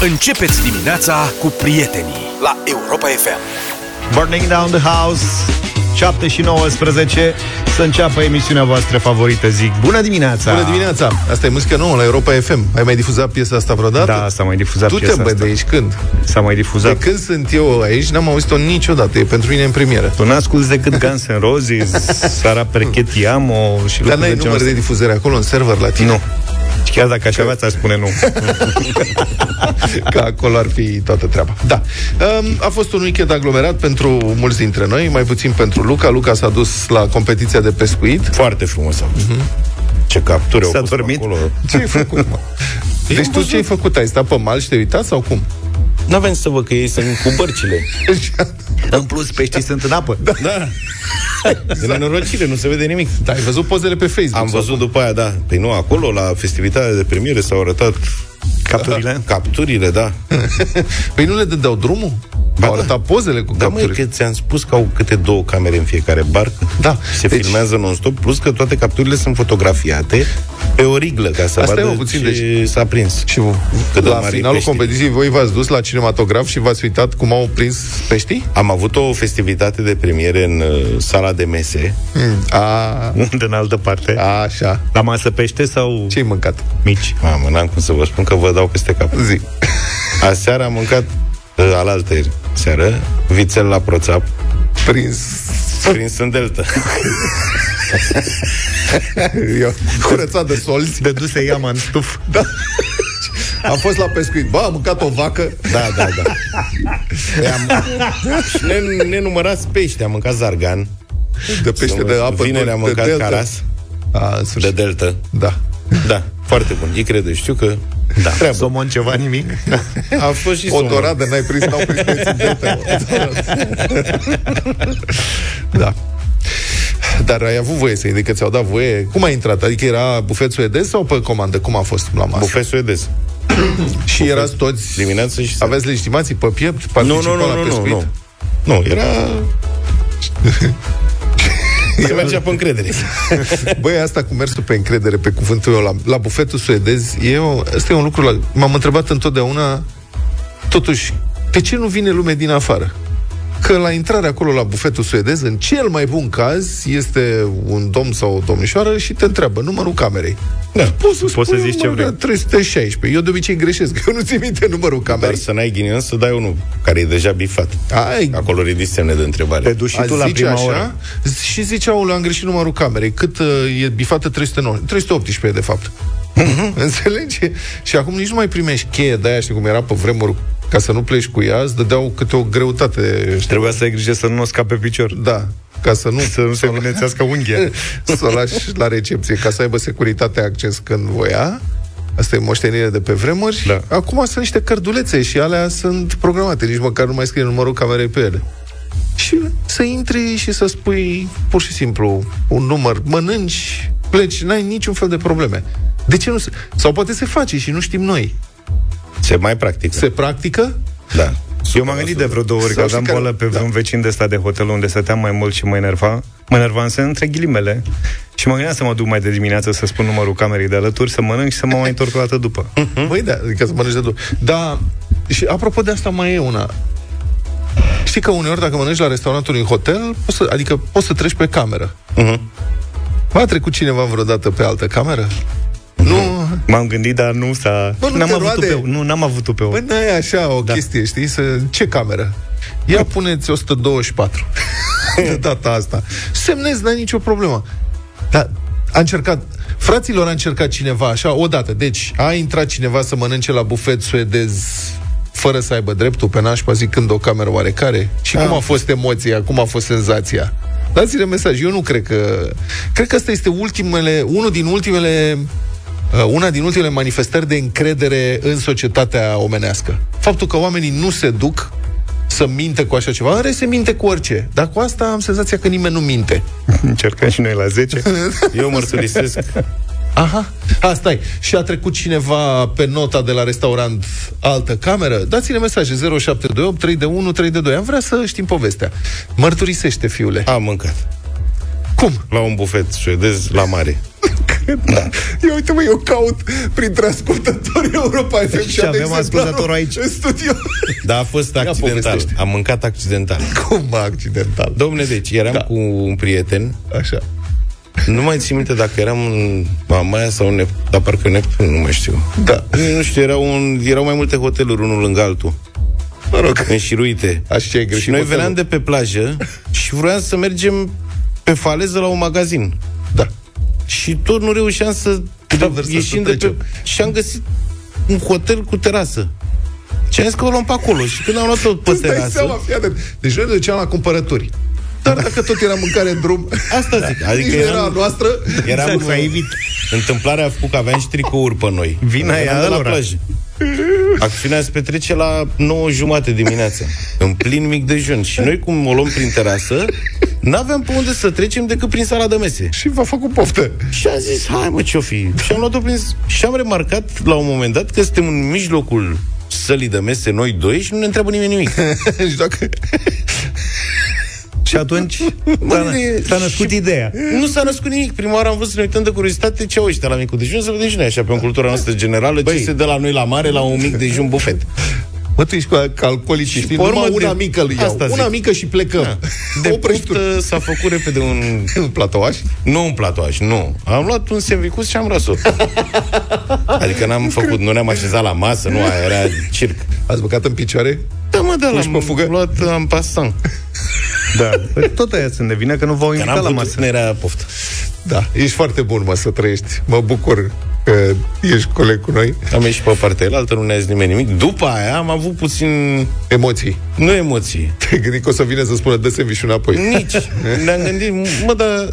Începeți dimineața cu prietenii la Europa FM. Burning Down the House 7 și 19 Să înceapă emisiunea voastră favorită Zic, bună dimineața Bună dimineața! Asta e muzică nouă la Europa FM. Ai mai difuzat piesa asta vreodată? Da, s-a mai difuzat Tu te piesa bă asta. de aici când? S-a mai difuzat De când sunt eu aici, n-am auzit-o niciodată. E pentru mine în premieră. Tu n-asculti decât Guns N' Roses Sara Perchetiamo și Dar lucruri n-ai de genul număr de ăsta. difuzare acolo în server la tine? Nu Și chiar dacă aș avea, ți-aș spune nu Că acolo ar fi toată treaba. Da. Um, a fost un weekend aglomerat pentru mulți dintre noi, mai puțin pentru Luca. Luca s-a dus la competiția de pescuit. Foarte frumos am Mhm. Ce capturi au S-a pus dormit? acolo. Ce ai făcut, mă? Deci tu ce ai făcut? Ai stat pe mal și te-ai uitat sau cum? N-aveam să văd că ei sunt cu bărcile. În plus, peștii sunt în apă Da. De nenorocire, nu se vede nimic. Da, ai văzut pozele pe Facebook? Am sau văzut după aia, da. Păi nu, acolo, la festivitatea de premiere, s-au arătat Capturile capturile, da. Păi nu le dădeau drumul? Ba Au da. arătat pozele cu Da, măi, capturile. că ți-am spus că au câte două camere în fiecare barcă. Da. Se Deci- filmează non-stop, plus că toate capturile sunt fotografiate pe o riglă, ca să Asta e, vadă mă, puțin, ce deci- s-a prins. Și Cât de la mari finalul peștii. competiției voi v-ați dus la cinematograf și v-ați uitat cum au prins peștii? Am avut o festivitate de premiere în uh, sala de mese. A, Unde în altă parte așa. La masă pește sau Ce-ai mâncat? mici? Mamă, n-am cum să vă spun că vă dau peste cap. Zi. Aseară am mâncat uh, alaltă seară, vițel la proțap, Prins. prins în delta. Eu, curățat de solzi. De duse iama în stuf Da. Am fost la pescuit. Ba, am mâncat o vacă. Da, da, da. Păi am, și ne, nenumărați pești. Am mâncat zargan. De pește de apă. Vineri am de mâncat delta. caras A, în de sfârșit. delta. Da. Da, foarte bun. Îi crede. Știu că Da, Treabă. somon ceva, nimic a fost și O somon. doradă n-ai prins, n-au prins pești în delta. Da. Dar ai avut voie să adică ți-au dat voie. Cum ai intrat? Adică era bufet suedez sau pe comandă? Cum a fost la masă? Bufet suedez. Și erați toți... Dimineață și seara. Aveți legitimații pe piept? Nu, Participa nu, nu, la nu, nu, pescuit? nu. Nu, era... Se mergea pe încredere. Băi, asta cu mersul pe încredere, pe cuvântul meu, la, la bufetul suedez, e o, asta e un lucru, la, m-am întrebat întotdeauna, totuși, de ce nu vine lume din afară? Că la intrarea acolo la bufetul suedez, în cel mai bun caz, este un domn sau o domnișoară și te întreabă numărul camerei. Da. Poți să, Poți să spui zici ce numărul vrei. 316. Eu de obicei greșesc, că eu nu țin minte numărul Dar camerei. să n-ai ghinion să dai unul care e deja bifat. Ai, Acolo ridici semne de întrebare. Te duci și a tu la zice prima așa, oră și zice, aule, am greșit numărul camerei. Cât uh, e bifată 309, 318, de fapt. Înțelegi? Și acum nici nu mai primești cheie de aia, știi cum era pe vremuri, ca să nu pleci cu ea, îți dădeau câte o greutate. Știi? Trebuia să ai grijă să nu o scape pe picior Da, ca să nu... Să nu se vinețească unghia să o lași la recepție, ca să aibă securitate acces când voia. Asta e moștenire de pe vremuri. Da. Acum sunt niște cărdulețe și alea sunt programate. Nici măcar nu mai scrie numărul camerei pe ele. Și să intri și să spui pur și simplu un număr, mănânci, pleci, n-ai niciun fel de probleme. De ce nu se... Sau poate se face și nu știm noi. Se mai practică. Se practică? Da. Eu m-am gândit de vreo două ori că Sau și aveam care- boală pe da. vreun vecin de stat de hotel unde stăteam mai mult și mă enerva. Mă enerva însă între ghilimele. Și mă gândeam să mă duc mai de dimineață să spun numărul camerei de alături, să mănânc și să mă mai întorc o dată după. Băi, da, adică să mănânci de două. Da, și apropo de asta mai e una. Știi că uneori dacă mănânci la restaurantul în hotel, poți să, adică poți să treci pe cameră. Uh-huh. A trecut cineva vreodată pe altă cameră? Nu, M-am gândit, dar nu s-a... Bă, nu n-am te avut roade. pe, nu, n-am avut pe o. Bă, n-ai așa o da. chestie, știi? Să... Ce cameră? Ia puneți 124 de data asta. Semnezi, n-ai nicio problemă. Dar a încercat, fraților a încercat cineva așa, odată. Deci, a intrat cineva să mănânce la bufet suedez fără să aibă dreptul pe nașpa, zicând o cameră oarecare? Și cum a fost emoția, cum a fost senzația? Dați-le mesaj. Eu nu cred că... Cred că ăsta este ultimele, unul din ultimele uh, una din ultimele manifestări de încredere în societatea omenească. Faptul că oamenii nu se duc să minte cu așa ceva. În rest, se minte cu orice. Dar cu asta am senzația că nimeni nu minte. Încercăm și noi la 10. Eu mărturisesc Aha, a, stai. Și a trecut cineva pe nota de la restaurant altă cameră? Dați-ne mesaje 0728 3 de 1 3 de 2. Am vrea să știm povestea. Mărturisește, fiule. Am mâncat Cum? La un bufet suedez la mare Da. Ia uite mă, eu caut printre ascultători Europa FM și avem ascultătorul aici. În studio. Da, a fost accidental. povestește. Am mâncat accidental. Cum mă, accidental? Domne, deci, eram Da. cu un prieten Așa. Nu mai țin minte dacă eram în Mamaia sau în Nep- dar parcă Neptun, nu mai știu. Da. Nu știu, erau, un, erau mai multe hoteluri unul lângă altul, Mă rog. înșiruite. Așa ai greșit Și noi hotelul. veneam de pe plajă și vroiam să mergem pe faleză la un magazin. Da. Și tot nu reușeam să Traversăm, ieșim să de pe... trecem. Și am găsit un hotel cu terasă. Și am zis că o luăm pe acolo. Și când am luat tot pe Îți dai terasă... seama, fii atent. Deci noi ne duceam la cumpărături. Dar dacă tot era mâncare în drum, Asta zic. nici Adică nu era a eram, noastră, eram Exact, s-a evit. Întâmplarea a făcut că aveam și tricouri pe noi. Vina e Eram a de la lor. plajă. Acțiunea se petrece la 9 jumate dimineața, în plin mic dejun. Și noi, cum o luăm prin terasă, n-aveam pe unde să trecem decât prin sala de mese. și v-a făcut poftă. Și am zis, hai mă, ce-o fi? Și am luat-o prin... Și am remarcat la un moment dat că suntem în mijlocul sălii de mese, noi doi, și nu ne întreabă nimeni nimic. și dacă... Și atunci Bă, s-a, e- s-a născut ideea. Nu s-a născut nimic. Prima oară am vrut să ne uităm de curiozitate ce au ăștia la micul dejun, să vedem și noi așa pe în cultura noastră generală Băi. ce se dă la noi la mare la un mic dejun bufet. Mă, tu ești cu alcoolici, știi? pe urmă Numai una de- mică îl iau. Asta Una zic. mică și plecăm. Da. De Oprești tu. poftă s-a făcut repede un... în platoaș. Nu un platoaș, nu. Am luat un semvicus și am ras-o. Adică n-am făcut, nu ne-am așezat la masă, nu, aia era circ. Ați băcat în picioare? Da, mă, da, Puși l-am pe fugă? luat în pasant. Da. Păi Tot aia sunt de vină că nu v-au Că invitat n-am la putut, masă. nu era poftă. Da. Ești foarte bun, mă, să trăiești. Mă bucur că ești coleg cu noi. Am ieșit pe partea elaltă, nu ne-a zis nimeni nimic. După aia am avut puțin, Emoții. nu emoții, Te gândi că o să vină să spună dă sandwich înapoi. nici. Ne-am gândit, mă, dar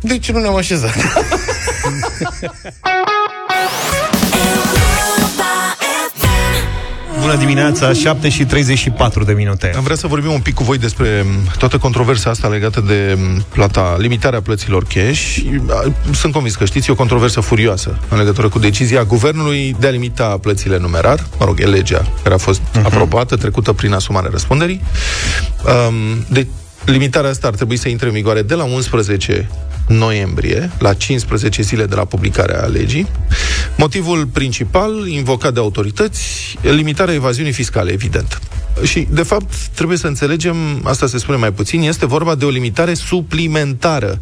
de ce nu ne-am așezat? Bună dimineața, 7 și 34 de minute. Am vrea să vorbim un pic cu voi despre m, toată controversa asta legată de m, plata, limitarea plăților cash. A, Sunt convins că știți, e o controversă furioasă în legătură cu decizia guvernului de a limita plățile numerar. Mă rog, e legea care a fost uh-huh. aprobată, trecută prin asumarea răspunderii. Um, de limitarea asta ar trebui să intre în vigoare de la 11 noiembrie, la 15 zile de la publicarea legii. Motivul principal, invocat de autorități, limitarea evaziunii fiscale, evident. Și, de fapt, trebuie să înțelegem, asta se spune mai puțin, este vorba de o limitare suplimentară,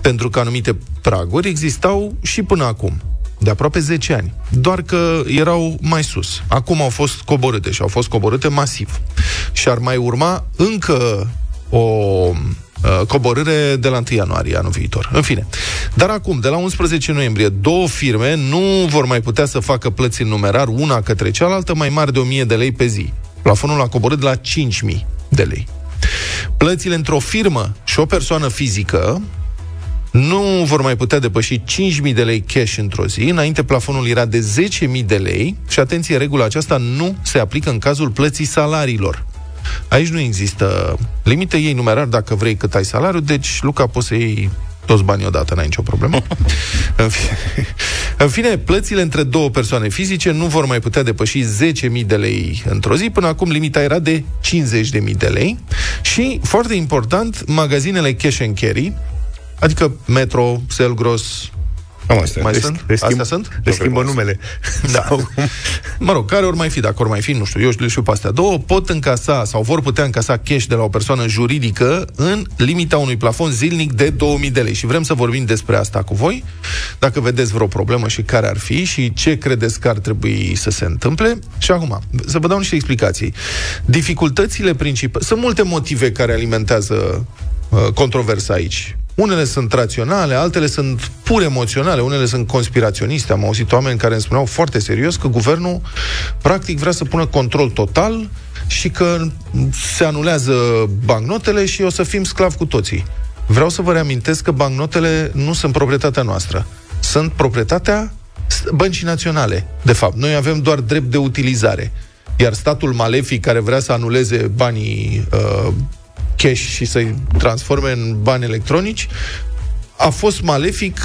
pentru că anumite praguri existau și până acum de aproape 10 ani, doar că erau mai sus. Acum au fost coborâte și au fost coborâte masiv. Și ar mai urma încă o uh, coborâre de la 1 ianuarie anul viitor. În fine. Dar acum, de la 11 noiembrie, două firme nu vor mai putea să facă plăți în numerar una către cealaltă mai mari de 1000 de lei pe zi. Plafonul a coborât de la 5000 de lei. Plățile într-o firmă și o persoană fizică nu vor mai putea depăși 5.000 de lei cash într-o zi. Înainte plafonul era de 10.000 de lei și, atenție, regula aceasta nu se aplică în cazul plății salariilor. Aici nu există limite, ei numerar dacă vrei cât ai salariu, deci, Luca, poți să iei toți banii odată, n-ai nicio problemă. în, fine, în fine, plățile între două persoane fizice nu vor mai putea depăși 10.000 de lei într-o zi, până acum limita era de 50.000 de lei și, foarte important, magazinele cash and carry, adică Metro, Selgros, Cam asta. mai Le- sunt? le schimb- Astea sunt? Le schimbă numele. Da. Sau cum? Mă rog, care ori mai fi, dacă ori mai fi, nu știu, eu le știu pe astea două, pot încasa sau vor putea încasa cash de la o persoană juridică în limita unui plafon zilnic de 2000 de lei. Și vrem să vorbim despre asta cu voi, dacă vedeți vreo problemă și care ar fi și ce credeți că ar trebui să se întâmple. Și acum, să vă dau niște explicații. Dificultățile principale... Sunt multe motive care alimentează uh, controversa aici. Unele sunt raționale, altele sunt pur emoționale, unele sunt conspiraționiste. Am auzit oameni care îmi spuneau foarte serios că guvernul practic vrea să pună control total și că se anulează bancnotele și o să fim sclavi cu toții. Vreau să vă reamintesc că bancnotele nu sunt proprietatea noastră. Sunt proprietatea băncii naționale. De fapt, noi avem doar drept de utilizare. Iar statul malefic care vrea să anuleze banii uh, cash și să-i transforme în bani electronici, a fost malefic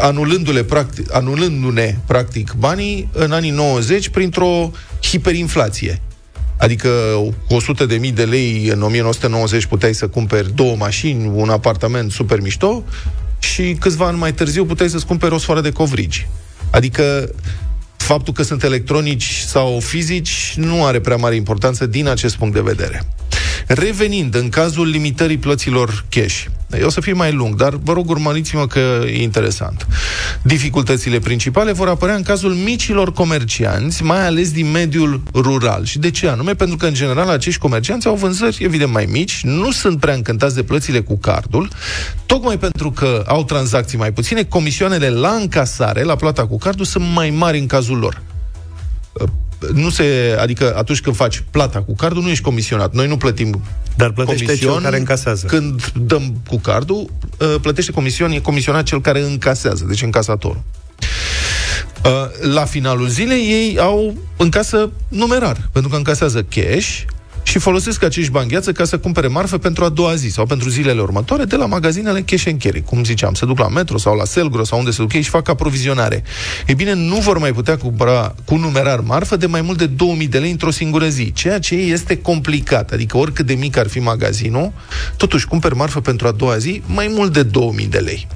anulându-le practic, anulându-ne practic banii în anii 90 printr-o hiperinflație. Adică cu 100 de mii de lei în 1990 puteai să cumperi două mașini, un apartament super mișto și câțiva ani mai târziu puteai să-ți cumperi o sfoară de covrigi. Adică faptul că sunt electronici sau fizici nu are prea mare importanță din acest punct de vedere. Revenind, în cazul limitării plăților cash, o să fie mai lung, dar vă rog urmăriți-mă că e interesant. Dificultățile principale vor apărea în cazul micilor comercianți, mai ales din mediul rural. Și de ce anume? Pentru că, în general, acești comercianți au vânzări, evident, mai mici, nu sunt prea încântați de plățile cu cardul, tocmai pentru că au tranzacții mai puține, comisioanele la încasare, la plata cu cardul, sunt mai mari în cazul lor nu se, adică atunci când faci plata cu cardul, nu ești comisionat. Noi nu plătim Dar plătește comision cel care încasează. Când dăm cu cardul, uh, plătește comision, e comisionat cel care încasează, deci încasatorul. Uh, la finalul zilei ei au în casă numerar, pentru că încasează cash și folosesc acești bani gheață ca să cumpere marfă pentru a doua zi sau pentru zilele următoare de la magazinele cash and carry. Cum ziceam, se duc la metro sau la Selgro sau unde se duc ei și fac aprovizionare. Ei bine, nu vor mai putea cumpăra cu numerar marfă de mai mult de 2000 de lei într-o singură zi, ceea ce este complicat. Adică oricât de mic ar fi magazinul, totuși cumperi marfă pentru a doua zi mai mult de 2000 de lei.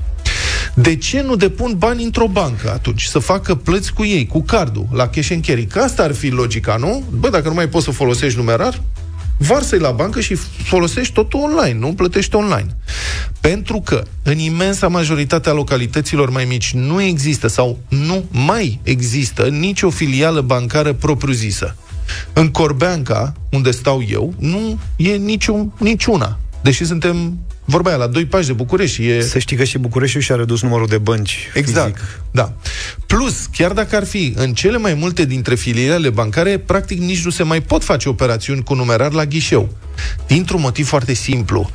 De ce nu depun bani într-o bancă atunci? Să facă plăți cu ei, cu cardul, la cash and carry. Că asta ar fi logica, nu? Bă, dacă nu mai poți să folosești numerar, varsă-i la bancă și folosești totul online, nu plătești online. Pentru că în imensa majoritatea localităților mai mici nu există sau nu mai există nicio filială bancară propriu-zisă. În Corbeanca, unde stau eu, nu e niciun, niciuna. Deși suntem vorba aia, la doi pași de București. E... Să știi că și Bucureștiul și-a redus numărul de bănci Exact, fizic. da. Plus, chiar dacă ar fi, în cele mai multe dintre filialele bancare, practic nici nu se mai pot face operațiuni cu numerar la ghișeu. Dintr-un motiv foarte simplu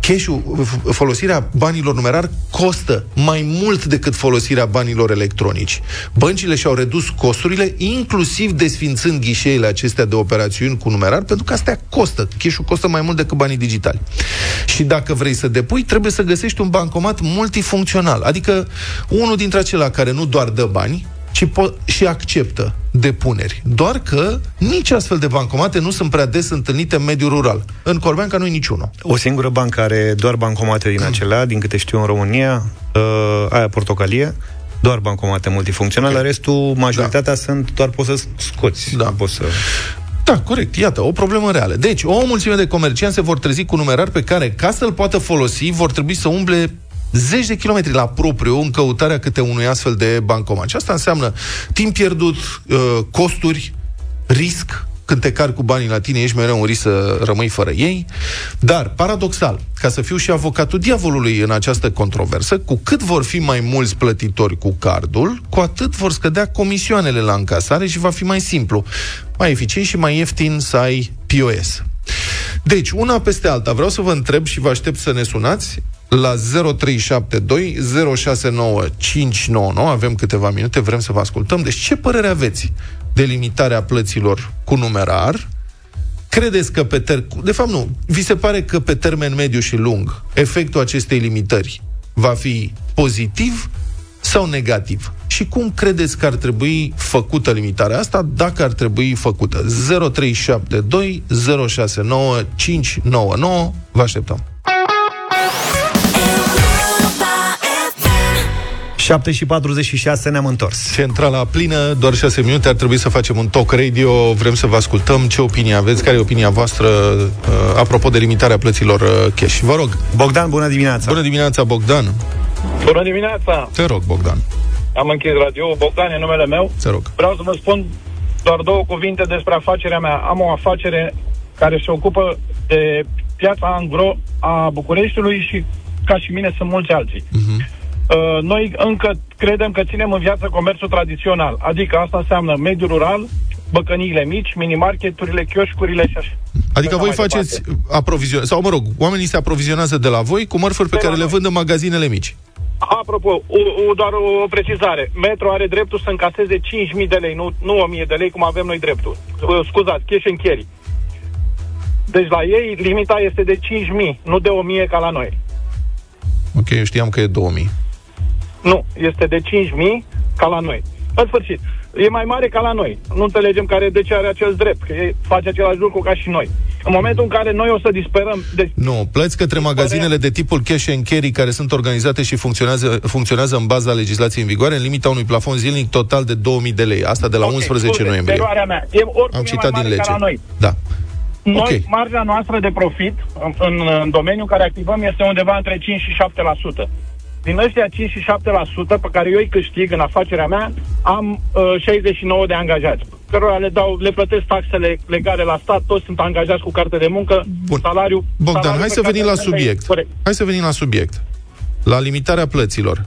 cash-ul, folosirea banilor numerar costă mai mult decât folosirea banilor electronici. Băncile și-au redus costurile, inclusiv desfințând ghișeile acestea de operațiuni cu numerar, pentru că astea costă. Cash-ul costă mai mult decât banii digitali. Și dacă vrei să depui, trebuie să găsești un bancomat multifuncțional, adică unul dintre acelea care nu doar dă bani, ci po- și acceptă depuneri. Doar că nici astfel de bancomate nu sunt prea des întâlnite în mediul rural. În Corbeanca nu e niciunul. O singură bancă are doar bancomate din acelea, din câte știu în România, uh, aia portocalie, doar bancomate multifuncționale, okay. restul, majoritatea da. sunt doar poți să scoți. Da. Nu poți să... Da, corect. Iată, o problemă reală. Deci, o mulțime de comercianți se vor trezi cu numerar pe care, ca să-l poată folosi, vor trebui să umble zeci de kilometri la propriu în căutarea câte unui astfel de bancomat. Și asta înseamnă timp pierdut, uh, costuri, risc, când te cari cu banii la tine, ești mereu un risc să rămâi fără ei. Dar, paradoxal, ca să fiu și avocatul diavolului în această controversă, cu cât vor fi mai mulți plătitori cu cardul, cu atât vor scădea comisioanele la încasare și va fi mai simplu, mai eficient și mai ieftin să ai POS. Deci, una peste alta, vreau să vă întreb și vă aștept să ne sunați la 0372 069 599. Avem câteva minute, vrem să vă ascultăm. Deci, ce părere aveți de limitarea plăților cu numerar? Credeți că pe ter... De fapt, nu. Vi se pare că pe termen mediu și lung efectul acestei limitări va fi pozitiv sau negativ? Și cum credeți că ar trebui făcută limitarea asta, dacă ar trebui făcută? 0372 069 599. Vă așteptăm. 7 și 46 ne-am întors. Centrala plină, doar 6 minute, ar trebui să facem un talk radio, vrem să vă ascultăm, ce opinie aveți, care e opinia voastră uh, apropo de limitarea plăților uh, cash. Vă rog. Bogdan, bună dimineața! Bună dimineața, Bogdan! Bună dimineața! Te rog, Bogdan. Am închis radio. Bogdan e numele meu. Te rog. Vreau să vă spun doar două cuvinte despre afacerea mea. Am o afacere care se ocupă de piața angro a Bucureștiului și ca și mine sunt mulți alții. Uh-huh. Uh, noi încă credem că ținem în viață comerțul tradițional, adică asta înseamnă mediul rural, băcăniile mici, minimarketurile, chioșcurile și așa. Adică Așa voi mai faceți departe. aprovizionare, sau mă rog, oamenii se aprovizionează de la voi cu mărfuri pe De la care le noi. vând în magazinele mici. Apropo, o, o, doar o precizare. Metro are dreptul să încaseze 5.000 de lei, nu, nu 1.000 de lei, cum avem noi dreptul. Uh, Scuzați, cash and carry. Deci la ei limita este de 5.000, nu de 1.000 ca la noi. Ok, eu știam că e 2000. Nu, este de 5.000 ca la noi. În sfârșit, e mai mare ca la noi. Nu înțelegem care de ce are acel drept, că ei face același lucru ca și noi. În momentul în care noi o să disperăm... De... Nu, plăți către magazinele de tipul cash and carry care sunt organizate și funcționează, funcționează în baza legislației în vigoare, în limita unui plafon zilnic total de 2000 de lei. Asta de la Ok, 11 scuze, noiembrie. eroarea mea. E, oricum Am e citat mai din mare lege. ca la noi. Da. Noi, Ok. marja noastră de profit în, în, în domeniul în care activăm este undeva între 5 și 7%. Din ăștia 5 și 7% pe care eu îi câștig în afacerea mea, am uh, 69 de angajați, cărora le, dau, le plătesc taxele legale la stat, toți sunt angajați cu carte de muncă, Bun. salariu... Bogdan, salariu hai pe să care venim la îl dai- subiect. Corect. Hai să venim la subiect. La limitarea plăților.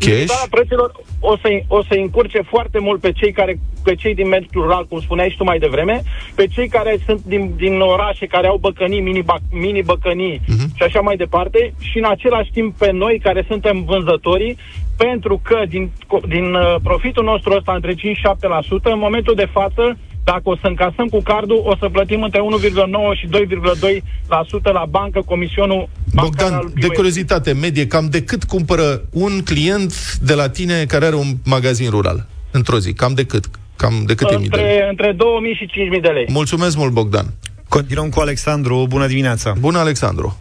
Cash? Limitarea prețurilor o să, o să încurce foarte mult pe cei care pe cei din mediul rural, cum spuneai și tu mai devreme, pe cei care sunt din, din orașe, care au băcănii, mini, mini băcănii uh-huh. și așa mai departe, și în același timp pe noi care suntem vânzătorii, pentru că din, co- din uh, profitul nostru ăsta între 5 și 7%, în momentul de față, dacă o să încasăm cu cardul, o să plătim între 1,9 și 2,2% la bancă comisionul bancar al Bogdan, de POS. curiozitate, medie, cam de cât cumpără un client de la tine care are un magazin rural? Într-o zi, cam de cât? Cam de câte mii de lei? între, între 2000 și 5000 de lei. Mulțumesc mult, Bogdan. Continuăm cu Alexandru. Bună dimineața. Bună, Alexandru.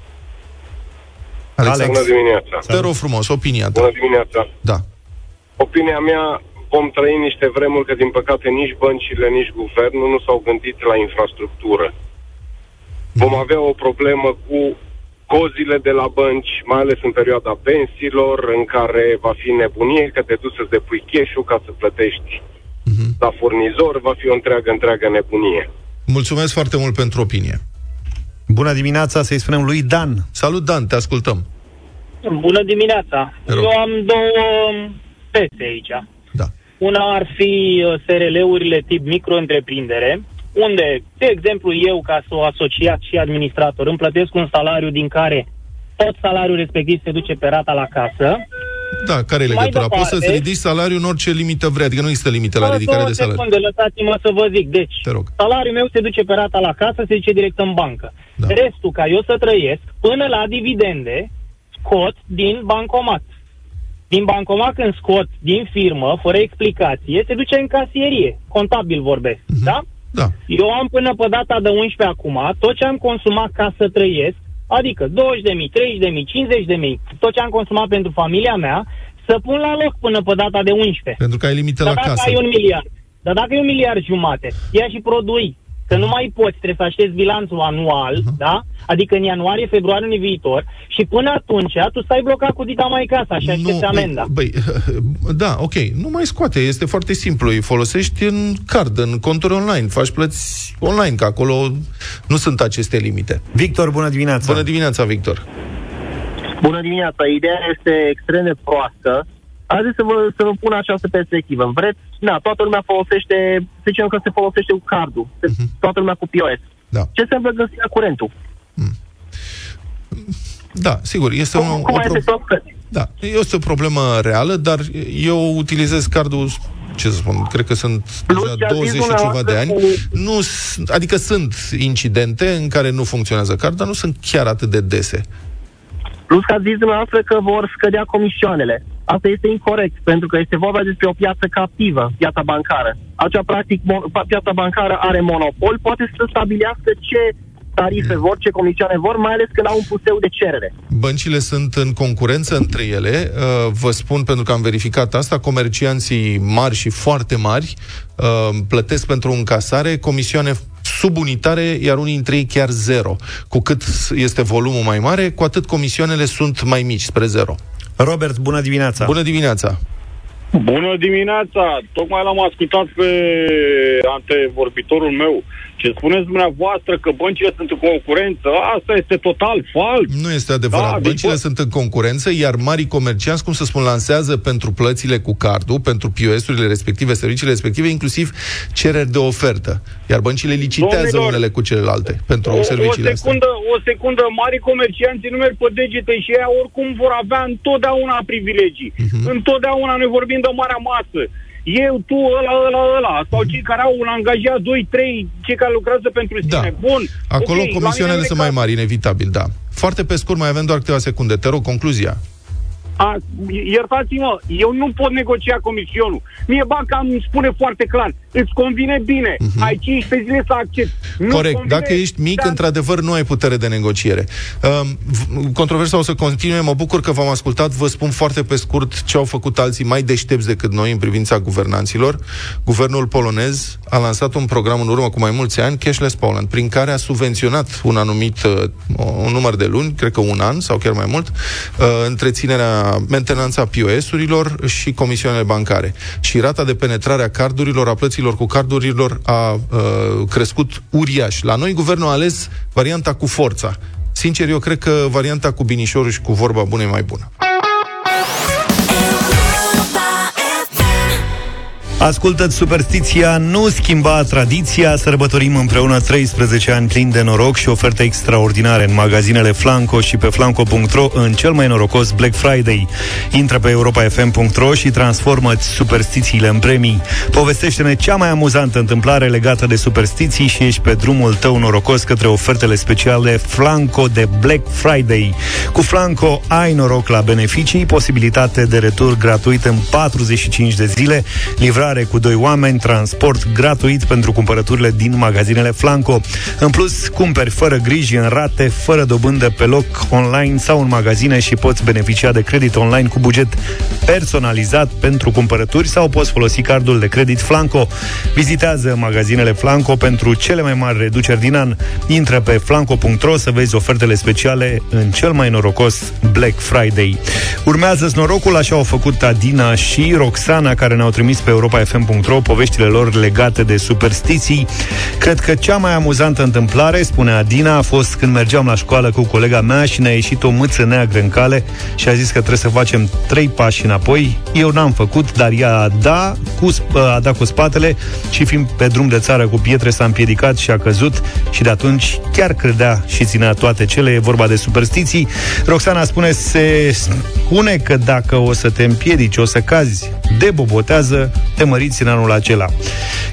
Alex. Alexandru, Bună dimineața! te rog frumos, opinia ta. Bună dimineața! Da. Opinia mea, vom trăi niște vremuri că, din păcate, nici băncile, nici guvernul nu s-au gândit la infrastructură. Vom avea o problemă cu cozile de la bănci, mai ales în perioada pensiilor, în care va fi nebunie că te duci să-ți depui cash ca să plătești la furnizor, va fi o întreagă, întreagă nebunie. Mulțumesc foarte mult pentru opinie. Bună dimineața, să-i spunem lui Dan. Salut, Dan, te ascultăm. Bună dimineața! Te rog. Eu am două pese aici. Da. Una ar fi uh, SRL-urile tip micro-întreprindere, unde, de exemplu, eu, ca să o asociat și administrator, îmi plătesc un salariu din care tot salariul respectiv se duce pe rata la casă. Da, care e Mai legătura? departe- Poți să-ți ridici salariul în orice limită vrei, adică nu există limite la Două ridicare de secunde, salariu. lăsați-mă să vă zic. Deci, Te rog. salariul meu se duce pe rata la casă, se duce direct în bancă. Da. Restul, ca eu să trăiesc, până la dividende, scot din bancomat. Din bancomat când scot din firmă, fără explicație, se duce în casierie. Contabil vorbesc, Mhm. da? Da. Eu am până pe data de 11 acum, tot ce am consumat ca să trăiesc, adică 20.000, 30.000, 50.000, tot ce am consumat pentru familia mea, să pun la loc până pe data de 11. Pentru că ai limite Dar la dacă casă. ai un miliard, dar dacă ai un miliard jumate, ia și produi, că nu mai poți, trebuie să aștepți bilanțul anual, Mhm. da? Adică în ianuarie, februarie anul viitor și până atunci tu stai blocat cu dita mai casa și aștepți amenda. Băi, da, ok, nu mai scoate, este foarte simplu, îi folosești în card, în conturi online, faci plăți online, că acolo nu sunt aceste limite. Victor, bună dimineața. Bună dimineața, Victor. Bună dimineața, ideea este extrem de proastă. Aș zis să vă, să vă pun această perspectivă. Vreți, na, toată lumea folosește, să zicem că se folosește cu cardul, uh-huh. toată lumea cu POS. Da. Ce înseamnă găsirea curentul? Da, sigur, este Cum, un, cum o mai pro- efectuați plăți? Da, este o problemă reală, dar eu utilizez cardul ce să spun, cred că sunt Plus deja ce ați 20 zis și ceva de ani. dumneavoastră Nu, s- adică sunt incidente în care nu funcționează card, dar nu sunt chiar atât de dese. Plus că ați zis dumneavoastră că vor scădea comisioanele. Asta este incorrect, pentru că este vorba despre o piață captivă, piața bancară. Acea, practic, mo- pa- piața bancară are monopol, poate să stabilească ce tarife vor, ce comisioane vor, mai ales când au un puseu de cerere. Băncile sunt în concurență între ele. Uh, Vă spun, pentru că am verificat asta, comercianții mari și foarte mari uh, plătesc pentru încasare comisioane subunitare, iar unii dintre ei chiar zero. Cu cât este volumul mai mare, cu atât comisioanele sunt mai mici, spre zero. Robert, bună dimineața. Bună dimineața! Bună dimineața! Tocmai l-am ascultat pe antevorbitorul meu. Ce spuneți dumneavoastră că băncile sunt în concurență, asta este total fals. Nu este adevărat. Da, Băncile deci- sunt în concurență, iar marii comercianți, cum să spun, lansează pentru plățile cu cardul, pentru POS-urile respective, serviciile respective, inclusiv cereri de ofertă. Iar băncile licitează Domnilor, unele cu celelalte pentru O, o serviciile astea. secundă, o secundă, mari comercianți nu merg pe degete și ei oricum vor avea întotdeauna privilegii. Mhm. Întotdeauna noi vorbim de marea masă. Eu, tu, ăla, ăla, ăla, sau cei care au un angajat, 2, 3, cei care lucrează pentru Da. sine. Bun. Acolo ok, la comisioanele mine sunt în mai mari, inevitabil, da. Foarte pe scurt, mai avem doar câteva secunde. Te rog, concluzia. A, iertați-mă, eu nu pot negocia comisionul. Mie banca îmi spune foarte clar, îți convine bine. Uh-huh. Ai 15 zile să accepti. Nu Corect. convine, Dacă ești mic, da. într-adevăr, nu ai putere de negociere. Um, v- controversa o să continue. Mă bucur că v-am ascultat. Vă spun foarte pe scurt ce au făcut alții mai deștepți decât noi în privința guvernanților. Guvernul polonez a lansat un program în urmă cu mai mulți ani, Cashless Poland, prin care a subvenționat un anumit uh, un număr de luni, cred că un an sau chiar mai mult, uh, întreținerea, mentenanța POS-urilor și comisioanele bancare. Și rata de penetrare a cardurilor, a plăților cu cardurilor a uh, crescut uriaș. La noi, guvernul a ales varianta cu forța. Sincer, eu cred că varianta cu binișorul și cu vorba bună e mai bună. Ascultă-ți superstiția, nu schimba tradiția, sărbătorim împreună 13 ani plini de noroc și oferte extraordinare în magazinele Flanco și pe flanco.ro în cel mai norocos Black Friday. Intră pe europafm.ro și transformă-ți superstițiile în premii. Povestește-ne cea mai amuzantă întâmplare legată de superstiții și ești pe drumul tău norocos către ofertele speciale Flanco de Black Friday. Cu Flanco ai noroc la beneficii, posibilitate de retur gratuit în 45 de zile, livrare cu doi oameni, transport gratuit pentru cumpărăturile din magazinele Flanco. În plus, cumperi fără griji în rate, fără dobândă pe loc, online sau în magazine și poți beneficia de credit online cu buget personalizat pentru cumpărături sau poți folosi cardul de credit Flanco. Vizitează magazinele Flanco pentru cele mai mari reduceri din an. Intră pe flanco.ro să vezi ofertele speciale în cel mai norocos Black Friday. Urmează norocul, așa au făcut Adina și Roxana, care ne-au trimis pe europa.fm.ro poveștile lor legate de superstiții. Cred că cea mai amuzantă întâmplare, spune Adina, a fost când mergeam la școală cu colega mea și ne-a ieșit o mâță neagră în cale și a zis că trebuie să facem trei pași înapoi. Eu n-am făcut, dar ea a da cu, sp- a dat cu spatele și fiind pe drum de țară cu pietre s-a împiedicat și a căzut și de atunci chiar credea și ținea toate cele, e vorba de superstiții. Roxana spune, se spune că dacă o să te împiedici, o să cazi de bobotează, te măriți în anul acela.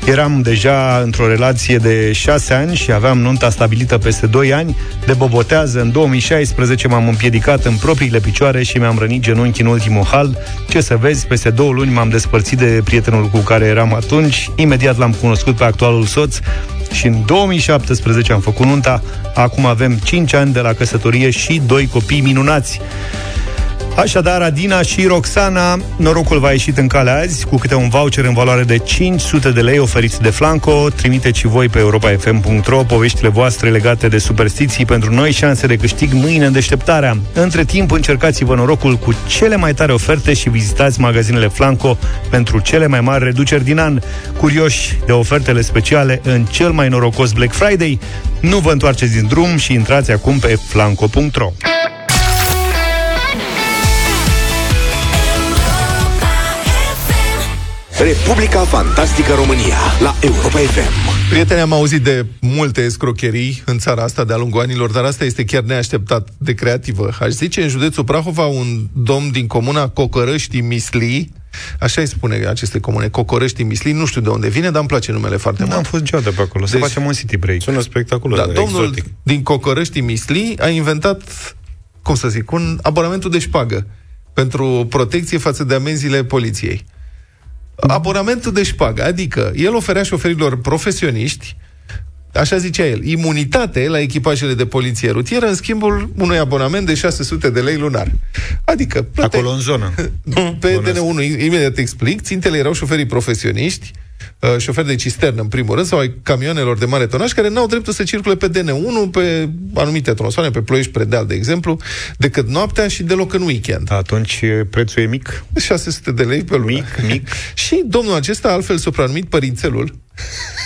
Eram deja într-o relație de șase ani și aveam nunta stabilită peste 2 ani. De bobotează, în 2016 m-am împiedicat în propriile picioare și mi-am rănit genunchi în ultimul hal. Ce să vezi, peste două luni m-am despărțit de prietenul cu care eram atunci. Imediat l-am cunoscut pe actualul soț și în 2017 am făcut nunta. Acum avem 5 ani de la căsătorie și doi copii minunați. Așadar, Adina și Roxana, norocul va ieșit în cale azi cu câte un voucher în valoare de 500 de lei oferiți de Flanco. Trimiteți și voi pe europa.fm.ro poveștile voastre legate de superstiții pentru noi șanse de câștig mâine în deșteptarea. Între timp, încercați-vă norocul cu cele mai tare oferte și vizitați magazinele Flanco pentru cele mai mari reduceri din an. Curioși de ofertele speciale în cel mai norocos Black Friday, nu vă întoarceți din drum și intrați acum pe flanco.ro. Republica Fantastică România la Europa FM. Prieteni, am auzit de multe escrocherii în țara asta de-a lungul anilor, dar asta este chiar neașteptat de creativă. Aș zice, în județul Prahova, un domn din comuna Cocărăști Misli, așa îi spune aceste comune, Cocorăști Misli, nu știu de unde vine, dar îmi place numele foarte Nu mult. am fost niciodată pe acolo. Să Deci- facem un city break. Sună spectaculos, Da, da, domnul exotic. din Cocărăști Misli a inventat, cum să zic, un abonamentul de șpagă pentru protecție față de amenziile poliției. Abonamentul de șpagă, adică el oferea șoferilor profesioniști Așa zicea el, imunitate la echipajele de poliție rutieră în schimbul unui abonament de 600 de lei lunar. Adică, plăte... Acolo în zonă. Pe DN1, imediat te explic, țintele erau șoferii profesioniști, uh, șoferi de cisternă, în primul rând, sau ai camioanelor de mare tonaj, care n-au dreptul să circule pe DN1, pe anumite tronsoane, pe Ploiești Predeal, de exemplu, decât noaptea și deloc în weekend. Atunci prețul e mic. 600 de lei pe lună. Mic, mic. și domnul acesta, altfel supranumit părințelul,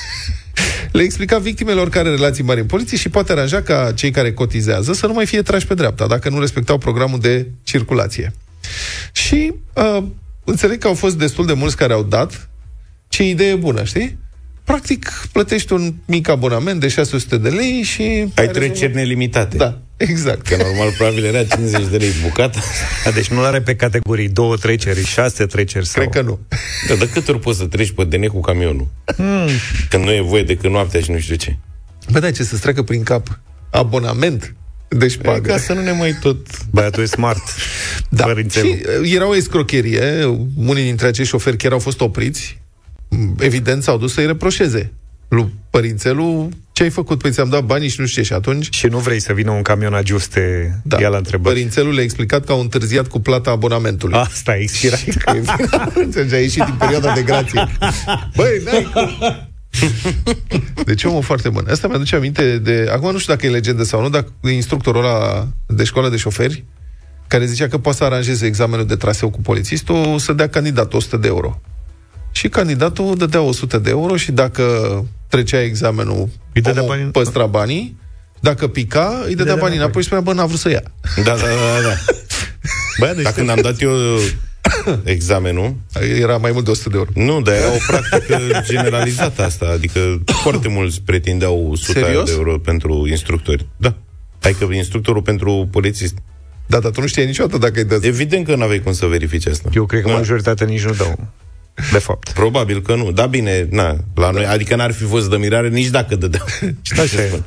le explica victimelor care are relații mari în poliție și poate aranja ca cei care cotizează să nu mai fie trași pe dreapta, dacă nu respectau programul de circulație. Și uh, înțeleg că au fost destul de mulți care au dat. Ce idee bună, știi? Practic, plătești un mic abonament de 600 de lei și... Ai treceri nelimitate. Da, exact. Că normal probabil era 50 de lei bucata. A, deci nu are pe categorii două treceri, șase treceri sau... Cred că nu. Dar de câte ori poți să treci pe DN cu camionul? Hmm. Când nu e voie decât noaptea și nu știu ce. Bă, da, ce să-ți treacă prin cap? Abonament de șpagă. Ca să nu ne mai tot... Băiatul e smart. Da. Părințelul. Și uh, era o escrocherie. Unii dintre acești șoferi chiar au fost opriți evident s-au dus să-i reproșeze. Lui Părințelu, ce ai făcut? Păi ți-am dat banii și nu știu ce. Și atunci Și nu vrei să vină un camion ajuste da. ia la întrebări. Părințelul le-a explicat că au întârziat cu plata abonamentului. Asta e expirat. Și că e Înțelegi, a ieșit din perioada de grație. Băi, n-ai cum. Deci omul foarte bun. Asta mi-aduce aminte de... Acum nu știu dacă e legendă sau nu, dar instructorul ăla de școală de șoferi, care zicea că poate să aranjeze examenul de traseu cu polițistul, să dea candidatul 100 de euro. Și candidatul dădea 100 de euro și dacă trecea examenul, Îi dădea omul banii- păstra banii, dacă pica, îi dădea banii înapoi și spunea, bă, n-a vrut să ia. Da, da, da, da. Bă, deci Dar când am dat eu examenul, Era mai mult de 100 de euro. nu, dar era o practică generalizată asta, adică foarte mulți pretindeau 100 Serios? de euro pentru instructori. Da. Adică instructorul pentru polițist. Da, dar tu nu știai niciodată dacă îi dă. Evident că nu aveai cum să verifici asta. Eu cred că Da. majoritatea nici nu dau. De fapt. Probabil că nu. Da, bine, na, la noi, adică n-ar fi fost de mirare nici dacă dădeau. Așa e.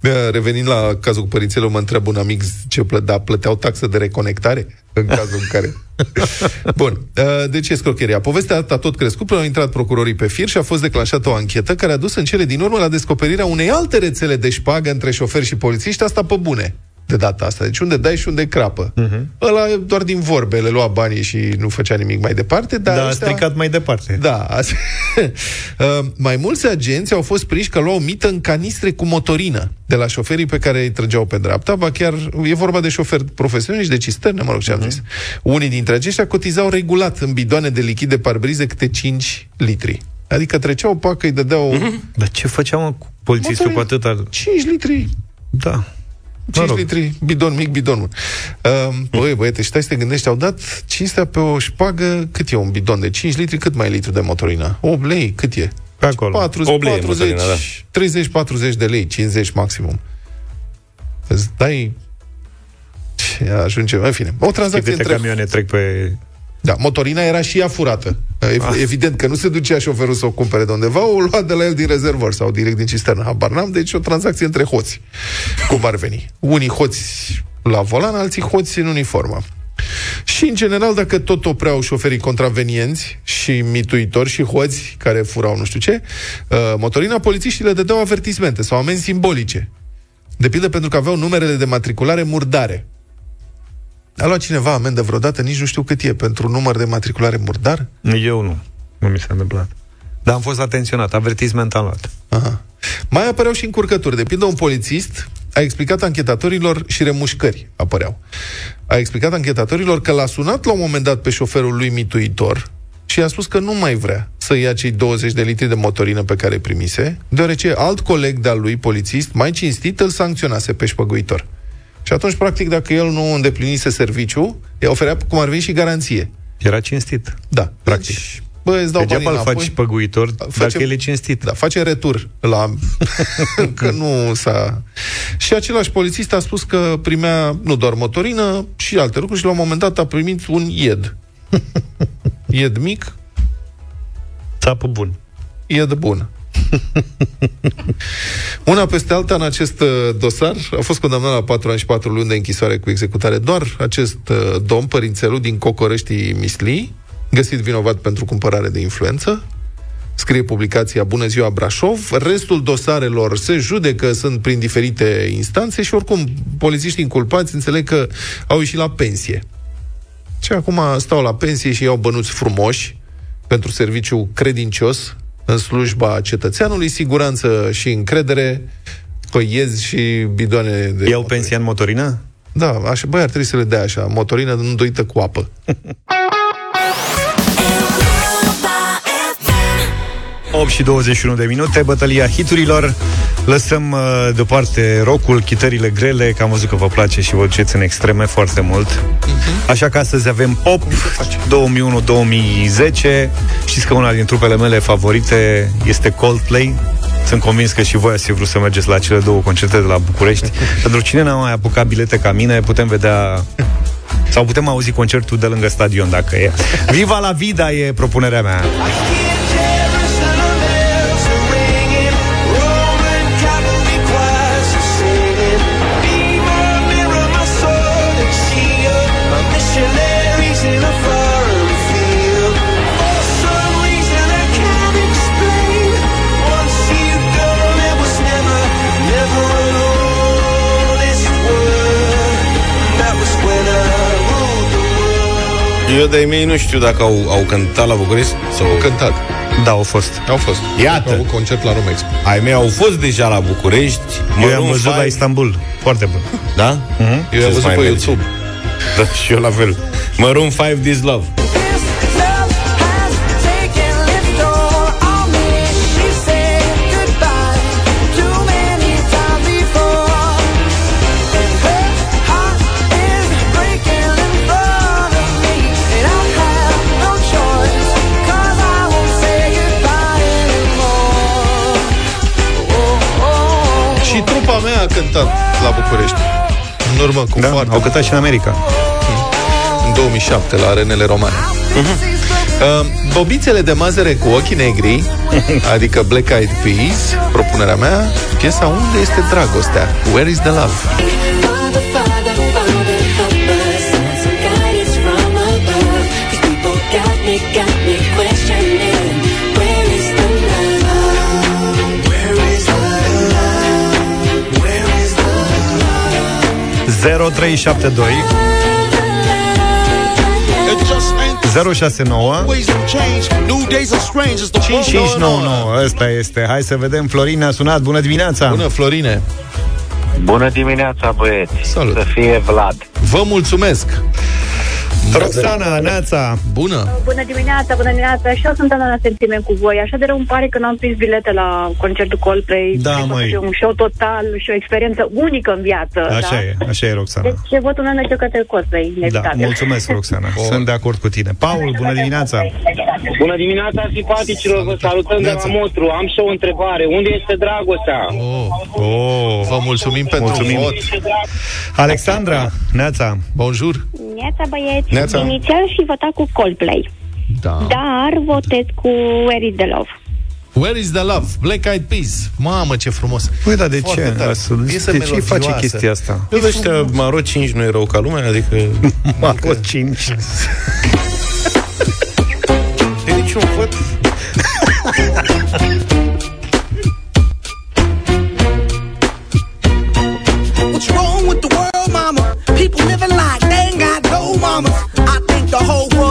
Da, Revenind la cazul cu părințele, mă întreb un amic ce plă, da, plăteau taxă de reconectare în cazul în care... Bun, uh, de ce scrocheria? Povestea asta a tot crescut până au intrat procurorii pe fir și a fost declanșată o anchetă care a dus în cele din urmă la descoperirea unei alte rețele de șpagă între șoferi și polițiști, asta pe bune de data asta. Deci unde dai și unde crapă. Uh-huh. Ăla doar din vorbe le lua banii și nu făcea nimic mai departe, dar Dar a ăștia- stricat mai departe. da. Asta... Uh, mai mulți agenți au fost prinși că luau mită în canistre cu motorină de la șoferii pe care îi trăgeau pe dreapta, ba chiar e vorba de șoferi profesioniști, de cisterne, mă rog ce am zis. Unii dintre aceștia cotizau regulat în bidoane de lichid de parbrize câte 5 litri. Adică treceau pacă, îi dădeau Dar ce făceam mă, cu polițistul cu Motorină. atâta... 5 litri Da. 5 rog. litri, bidon mic, bidon mult. Uh, băi, băiete, stai să te gândești, au dat cinstea pe o șpagă, cât e un bidon de 5 litri, cât mai e litru de motorină? 8 lei, cât e? Pe acolo. 40, 8 lei 40, motorina, da. 30-40 de lei, 50 maximum. Îți dai... Și ajunge, în fine. O Știi tranzacție câte între... camioane trec pe... Da, motorina era și ea furată. Ev- Evident că nu se ducea șoferul să o cumpere de undeva, o lua de la el din rezervor sau direct din cisternă, habar n-am, deci o tranzacție între hoți, cum ar veni. Unii hoți la volan, alții hoți în uniformă. Și, în general, dacă tot opreau șoferii contravenienți și mituitori și hoți care furau nu știu ce, uh, motorina, polițiștii le dădeau avertismente sau amenzi simbolice. De pildă pentru că aveau numerele de matriculare murdare. A luat cineva amendă vreodată, nici nu știu cât e, pentru un număr de matriculare murdar? Eu nu. Nu mi s-a întâmplat. Dar am fost atenționat. Avertisment am luat. Aha. Mai apăreau și încurcături. De pildă, un polițist a explicat anchetatorilor și remușcări apăreau. A explicat anchetatorilor că l-a sunat la un moment dat pe șoferul lui mituitor și i-a spus că nu mai vrea să ia cei 20 de litri de motorină pe care îi primise, deoarece alt coleg de-al lui, polițist, mai cinstit, îl sancționase pe șpăguitor. Și atunci, practic, dacă el nu îndeplinise serviciu, îi oferea cum ar veni și garanție. Era cinstit. Da, practic. Deci, bă, îți dau banii Degeaba îl înapoi. faci păguitor dacă el e cinstit. Da, face retur la... că nu s-a... Și același polițist a spus că primea nu doar motorină, și alte lucruri și la un moment dat a primit un ied. ied mic, Țapă bun. ied bun. Una peste alta în acest uh, dosar. A fost condamnat la 4 ani și 4 luni de închisoare cu executare. Doar acest uh, domn, părințelul din Cocoreștii Misli, găsit vinovat pentru cumpărare de influență, scrie publicația Bună ziua Brașov, restul dosarelor se judecă, sunt prin diferite instanțe și oricum polițiștii inculpați înțeleg că au ieșit la pensie. Și acum stau la pensie și iau bănuți frumoși pentru serviciu credincios în slujba cetățeanului, siguranță și încredere, păiezi și bidoane de Iau motorină. pensia în motorină? Da, așa, băi, ar trebui să le dea așa, motorină îndoită cu apă. 8 și 21 de minute, bătălia hiturilor. Lăsăm uh, deoparte rocul, chitările grele, că am văzut că vă place și vă duceți în extreme foarte mult. Așa că astăzi avem pop 2001-2010. Știți că una din trupele mele favorite este Coldplay. Sunt convins că și voi ați fi vrut să mergeți la cele două concerte de la București. Pentru cine n-a mai apucat bilete ca mine, putem vedea sau putem auzi concertul de lângă stadion, dacă e. Viva la vida e propunerea mea. Eu de-ai mei nu știu dacă au, au cântat la București sau... Au cântat. Da, au fost. Au fost. Iată. Au avut concert la Romexpo. Ai mei au fost deja la București. Eu am Maroon văzut la five. Istanbul. Foarte bun. Da? Mhm. Eu am Ce-ți văzut mai pe merge? YouTube. Da, și eu la fel. Maroon 5 This Love. La București. În urmă cu Da, foarte au cântat și în America. în 2007 la arenele romane. Uh, bobițele de mazăre cu ochii negri, adică Black Eyed Peas, propunerea mea, piesa Unde este dragostea? Where is the love? 0372 069 5599 Ăsta este. Hai să vedem. Florin a sunat. Bună dimineața! Bună, Florine! Bună dimineața, băieți! Salut! Să fie Vlad! Vă mulțumesc! Roxana, Neața! Bună! Bună dimineața, bună dimineața. Și eu sunt în sentiment cu voi. Așa de rău îmi pare că n-am prins bilete la concertul Coldplay. Da, Cred că o să măi. fie un show total și o experiență unică în viață. Așa da? e, așa e, Roxana. Deci votul meu merge către Coldplay, Da, inevitabil. mulțumesc, Roxana. Sunt de acord cu tine. Paul, bună dimineața! Bună dimineața, simpaticilor, vă salutăm de la Motru. Am și o întrebare. Unde este dragostea? Oh, Vă mulțumim pentru Mulțumim. vot. Alexandra, Neața! Bonjour! Neața băieți, Neața. inițial și votat cu Coldplay, Da. dar votez cu Where is the Love. Where is the love? Black Eyed Peas. Mamă, ce frumos. Păi, da, de Foarte ce? tare. Asta- Piesă de ce face melodioasă. chestia asta? Eu ăștia Maro 5 nu erau ca lumea, adică... Maro 5. De niciun vot. What's wrong with the world, mama? People living like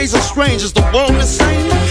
days are strange. Is the world insane?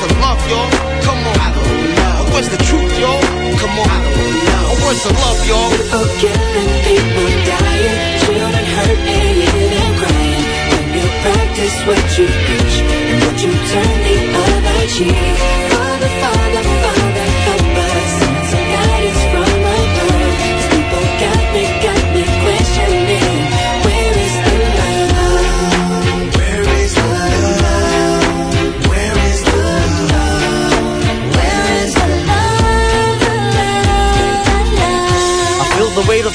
The love, y'all? Come on. I don't know. What's the truth, y'all? Come on. I don't know. What's the love, y'all? People killing, people dying, children hurt and you crying. When you practice what you preach and what you turn the other cheek. Father, Father, Father,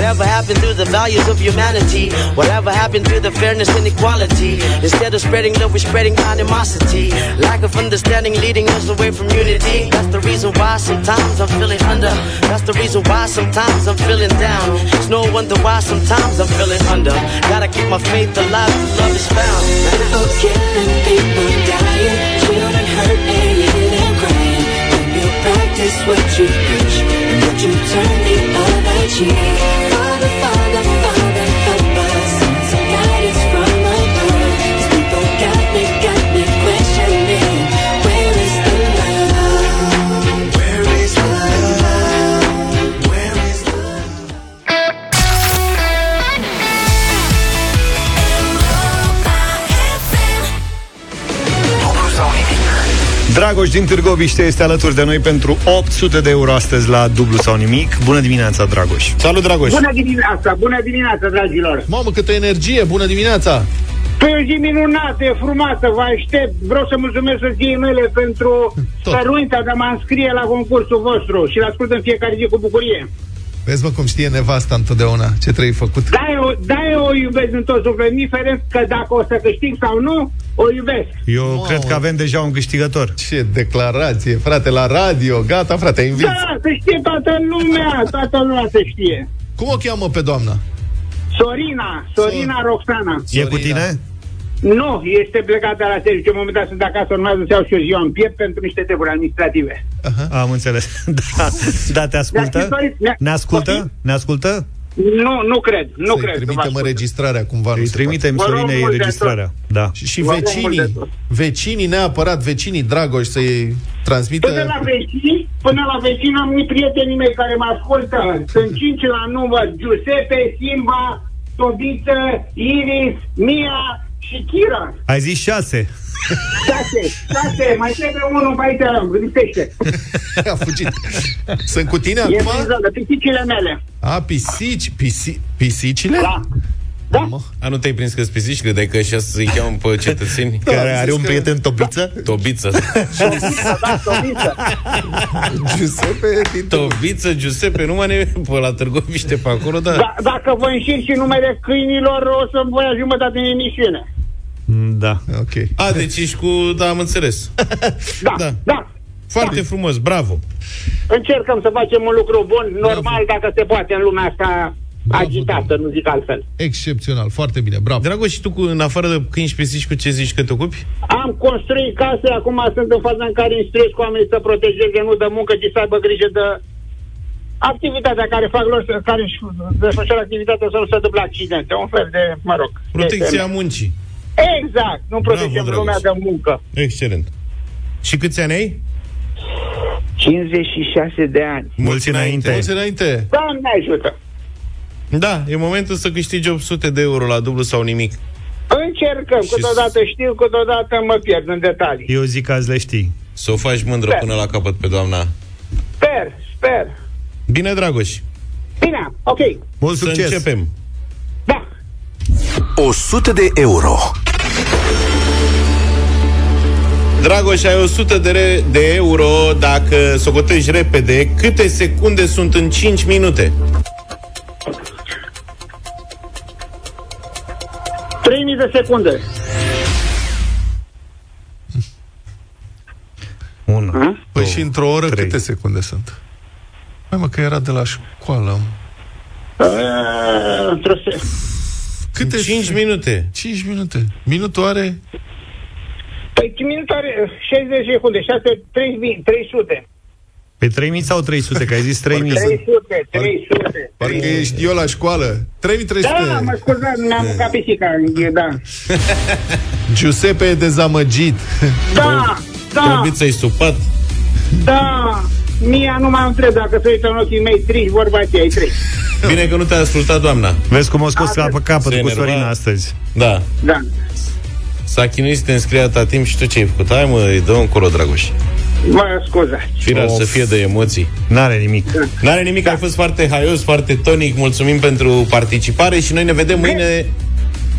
Whatever happened to the values of humanity? Whatever happened to the fairness and equality? Instead of spreading love, we're spreading animosity. Lack of understanding leading us away from unity. That's the reason why sometimes I'm feeling under. That's the reason why sometimes I'm feeling down. It's no wonder why sometimes I'm feeling under. Gotta keep my faith alive love is found. People killing, people dying, children hurt and crying. When you practice what you preach, and what you turn the other cheek. Dragoș din Târgoviște este alături de noi pentru 800 de euro astăzi la dublu sau nimic. Bună dimineața, Dragoș! Salut, Dragoș! Bună dimineața, bună dimineața, dragilor! Mamă, câtă energie! Bună dimineața! Păi o zi minunată, e frumoasă, vă aștept. Vreau să mulțumesc soției mele pentru stăruința de a mă înscrie la concursul vostru și l-ascult în fiecare zi cu bucurie. Vezi, mă, cum știe nevasta întotdeauna ce trebuie făcut. Da, eu, da, eu o iubesc în tot sufletul, indiferent că dacă o să câștig sau nu, o iubesc. Eu Mamă. cred că avem deja un câștigător. Ce declarație, frate, la radio. Gata, frate, invit. Da, să știe toată lumea, toată lumea să știe. Cum o cheamă pe doamna? Sorina, Sorina Roxana. E cu tine? Nu, este plecată la serviciu. În momentul sunt acasă, urmează să iau și o ziua în piept pentru niște treburi administrative. Am înțeles. Da, da te ascultă? Mi-a scris- mi-a- Ne ascultă? Ne ascultă? Nu, nu cred, nu Să-i cred. că vă trimitem ascultă. înregistrarea cumva. Îi nu se trimitem Vă rog Sorinei mult de înregistrarea. Da. Și, și Vă rog mult vecinii, de tot. vecinii neapărat, vecinii Dragoș să-i transmită... Până la vecini, până la vecini am unii prietenii mei care mă ascultă. Sunt cinci la număr. Giuseppe, Simba, Tobiță, Iris, Mia și Kira. Ai zis șase. Șase, șase, mai trebuie unul pe aici, lipsește. A fugit. Sunt cu tine E acum? prin zonă, pisicile mele. A, pisici, pisi, pisicile? Da. Da? A, nu te-ai prins că spisici? Credeai că așa să-i cheamă pe cetățeni? Da, Care are zis un că- prieten tobiță? Tobiță. Da, Tobiță. Giuseppe din Tobiță, Giuseppe, nu mai ne pe la Târgoviște pe acolo, da. Da, dacă vă înșir și numele câinilor, o să voi ia jumătate din emisiune. Da. Ok. A, deci ești cu... Da, am înțeles. Da, Da. da. da. Foarte frumos, bravo. Încercăm să facem un lucru bun, normal, dacă se poate în lumea asta Bravo, agitată, nu zic altfel. Excepțional, foarte bine, bravo. Dragoș, și tu, cu, în afară de câini și pisici, cu ce zici că te ocupi? Am construit case, acum sunt în faza în care instruiesc oamenii să protejeze, nu de muncă, ci să aibă grijă de activitatea care fac lor, să- care își desfășoară activitatea să nu se întâmple accidente. Un fel de, mă rog. Protecția de- muncii. Exact, nu protejăm Bravo, lumea Dragoș. de muncă. Excelent. Și câți ani ai? 56 de ani. Mulți înainte. Mulți înainte. Doamne ajută! Da, e momentul să câștigi 800 de euro la dublu sau nimic. Încercăm, câteodată știu, câteodată mă pierd în detalii. Eu zic că azi le știi. Să o faci mândră Da. până la capăt pe doamna. Sper, sper. Bine, Dragoș. Bine, ok. Mult Să succes! începem. Da. 100 de euro. Dragoș, ai 100 de, re- de euro dacă socotești repede. Câte secunde sunt în 5 minute? 3000 de secunde. Unu. Păi și într-o oră trei. câte secunde sunt? Mai mă, că era de la școală. Uh, într-o se- Câte 5 minute. 5 minute. Minutul are... Păi minut are 60 de secunde, 6, 3000, 300. Pe 3000 sau 300? Că ai zis 3000. 300, 300. Parcă ești eu la școală. 3300. Da, mă scuzați, mi-am mâncat pisica, da. Giuseppe e dezamăgit. Da, da, Trăbiță-i supat. da. Mia nu mai întreb dacă se uită în ochii mei trici, vorba aceea, ai trei. Bine că nu te-a ascultat doamna. Vezi cum o scos la pe capăt Se cu enerva. Sorina astăzi. Da. Da. S-a chinuit să te înscrie atâta timp și tu ce ai făcut? Hai mă, îi dă încolo, Dragoș. Mă scuzați. Firar să fie de emoții. N-are nimic. N-are nimic, ai fost foarte haios, foarte tonic. Mulțumim pentru participare și noi ne vedem mâine...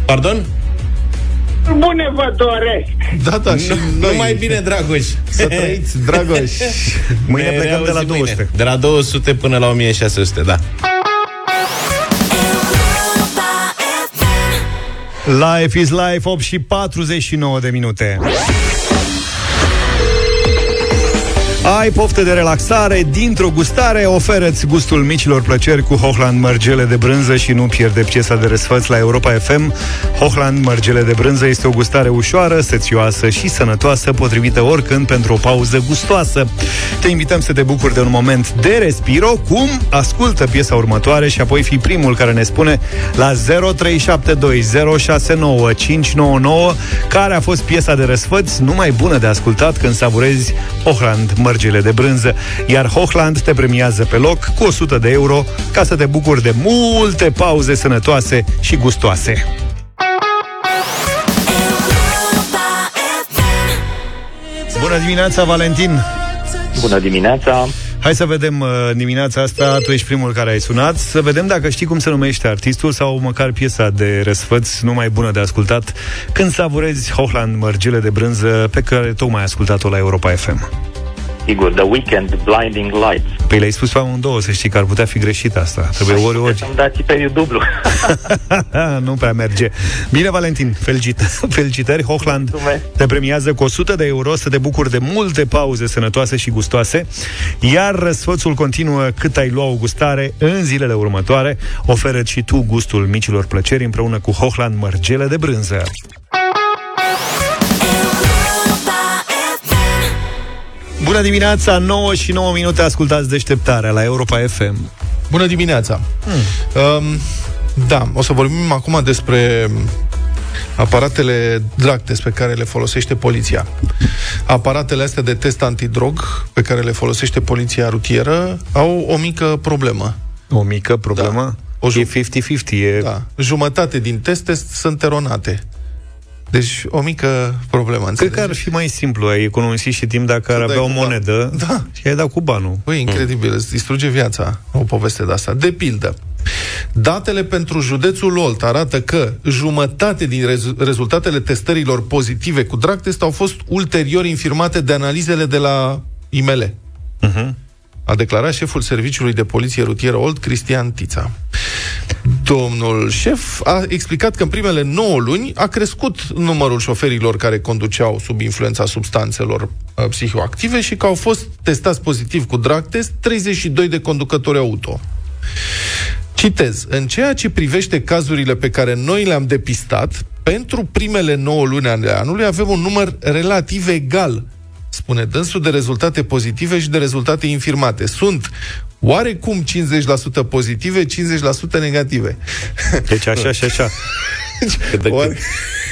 Pardon? Bune vă doresc! Da, da, și Nu, numai bine, Dragoș. Să trăiți, Dragoș. Mâine Ne plecăm de la reauzim 200. Mâine. De la 200 până la 1600, da. Life is life, 8 și 49 de minute. Ai poftă de relaxare dintr-o gustare, oferă-ți gustul micilor plăceri cu Hochland mărgele de brânză și nu pierde piesa de răsfăț la Europa FM. Hochland mărgele de brânză este o gustare ușoară, sățioasă și sănătoasă, potrivită oricând pentru o pauză gustoasă. Te invităm să te bucuri de un moment de respiro, cum ascultă piesa următoare și apoi fi primul care ne spune la 0372069599 care a fost piesa de răsfăț numai bună de ascultat când savurezi Hochland mărgele de brânză, iar Hochland te premiază pe loc cu 100 de euro ca să te bucuri de multe pauze sănătoase și gustoase. Bună dimineața, Valentin! Bună dimineața! Hai să vedem uh, dimineața asta, tu ești primul care ai sunat, să vedem dacă știi cum se numește artistul sau măcar piesa de răsfăț numai bună de ascultat când savurezi Hochland mărgele de brânză pe care tocmai ai ascultat-o la Europa FM. Sigur, The Weekend, Blinding Lights. Păi le-ai spus pe amândouă, să știi că ar putea fi greșit asta. Trebuie ori, ori. Să-mi dați pe dublu. nu prea merge. Bine, Valentin, felicit- felicitări. Hochland Mulțumesc. te premiază cu 100 de euro să te bucuri de multe pauze sănătoase și gustoase, iar răsfățul continuă cât ai lua o gustare în zilele următoare. Oferă și tu gustul micilor plăceri împreună cu Hochland mărgele de brânză. Bună dimineața, 9 și 9 minute ascultați deșteptarea la Europa FM. Bună dimineața! Um, da, o să vorbim acum despre aparatele drug test pe care le folosește poliția. Aparatele astea de test antidrog pe care le folosește poliția rutieră au o mică problemă. O mică problemă? Da. O E 50-50, e... Da. Jumătate din teste sunt eronate. Deci, o mică problemă, Cred înțelegi? că ar fi mai simplu, ai economisit și timp dacă ar Să avea dai o cu ban- monedă Da. și ai dat cu banul. Băi, incredibil, îți distruge viața o poveste de asta. De pildă, datele pentru județul Olt arată că jumătate din rezu- rezultatele testărilor pozitive cu drag test au fost ulterior infirmate de analizele de la IML. Uh-huh. A declarat șeful Serviciului de Poliție Rutieră Olt, Cristian Tița. Domnul șef a explicat că în primele 9 luni a crescut numărul șoferilor care conduceau sub influența substanțelor uh, psihoactive și că au fost testați pozitiv cu drag test 32 de conducători auto. Citez, în ceea ce privește cazurile pe care noi le-am depistat, pentru primele 9 luni ale anului avem un număr relativ egal, spune dânsul, de rezultate pozitive și de rezultate infirmate. Sunt oarecum 50% pozitive, 50% negative. Deci așa și așa. Oare...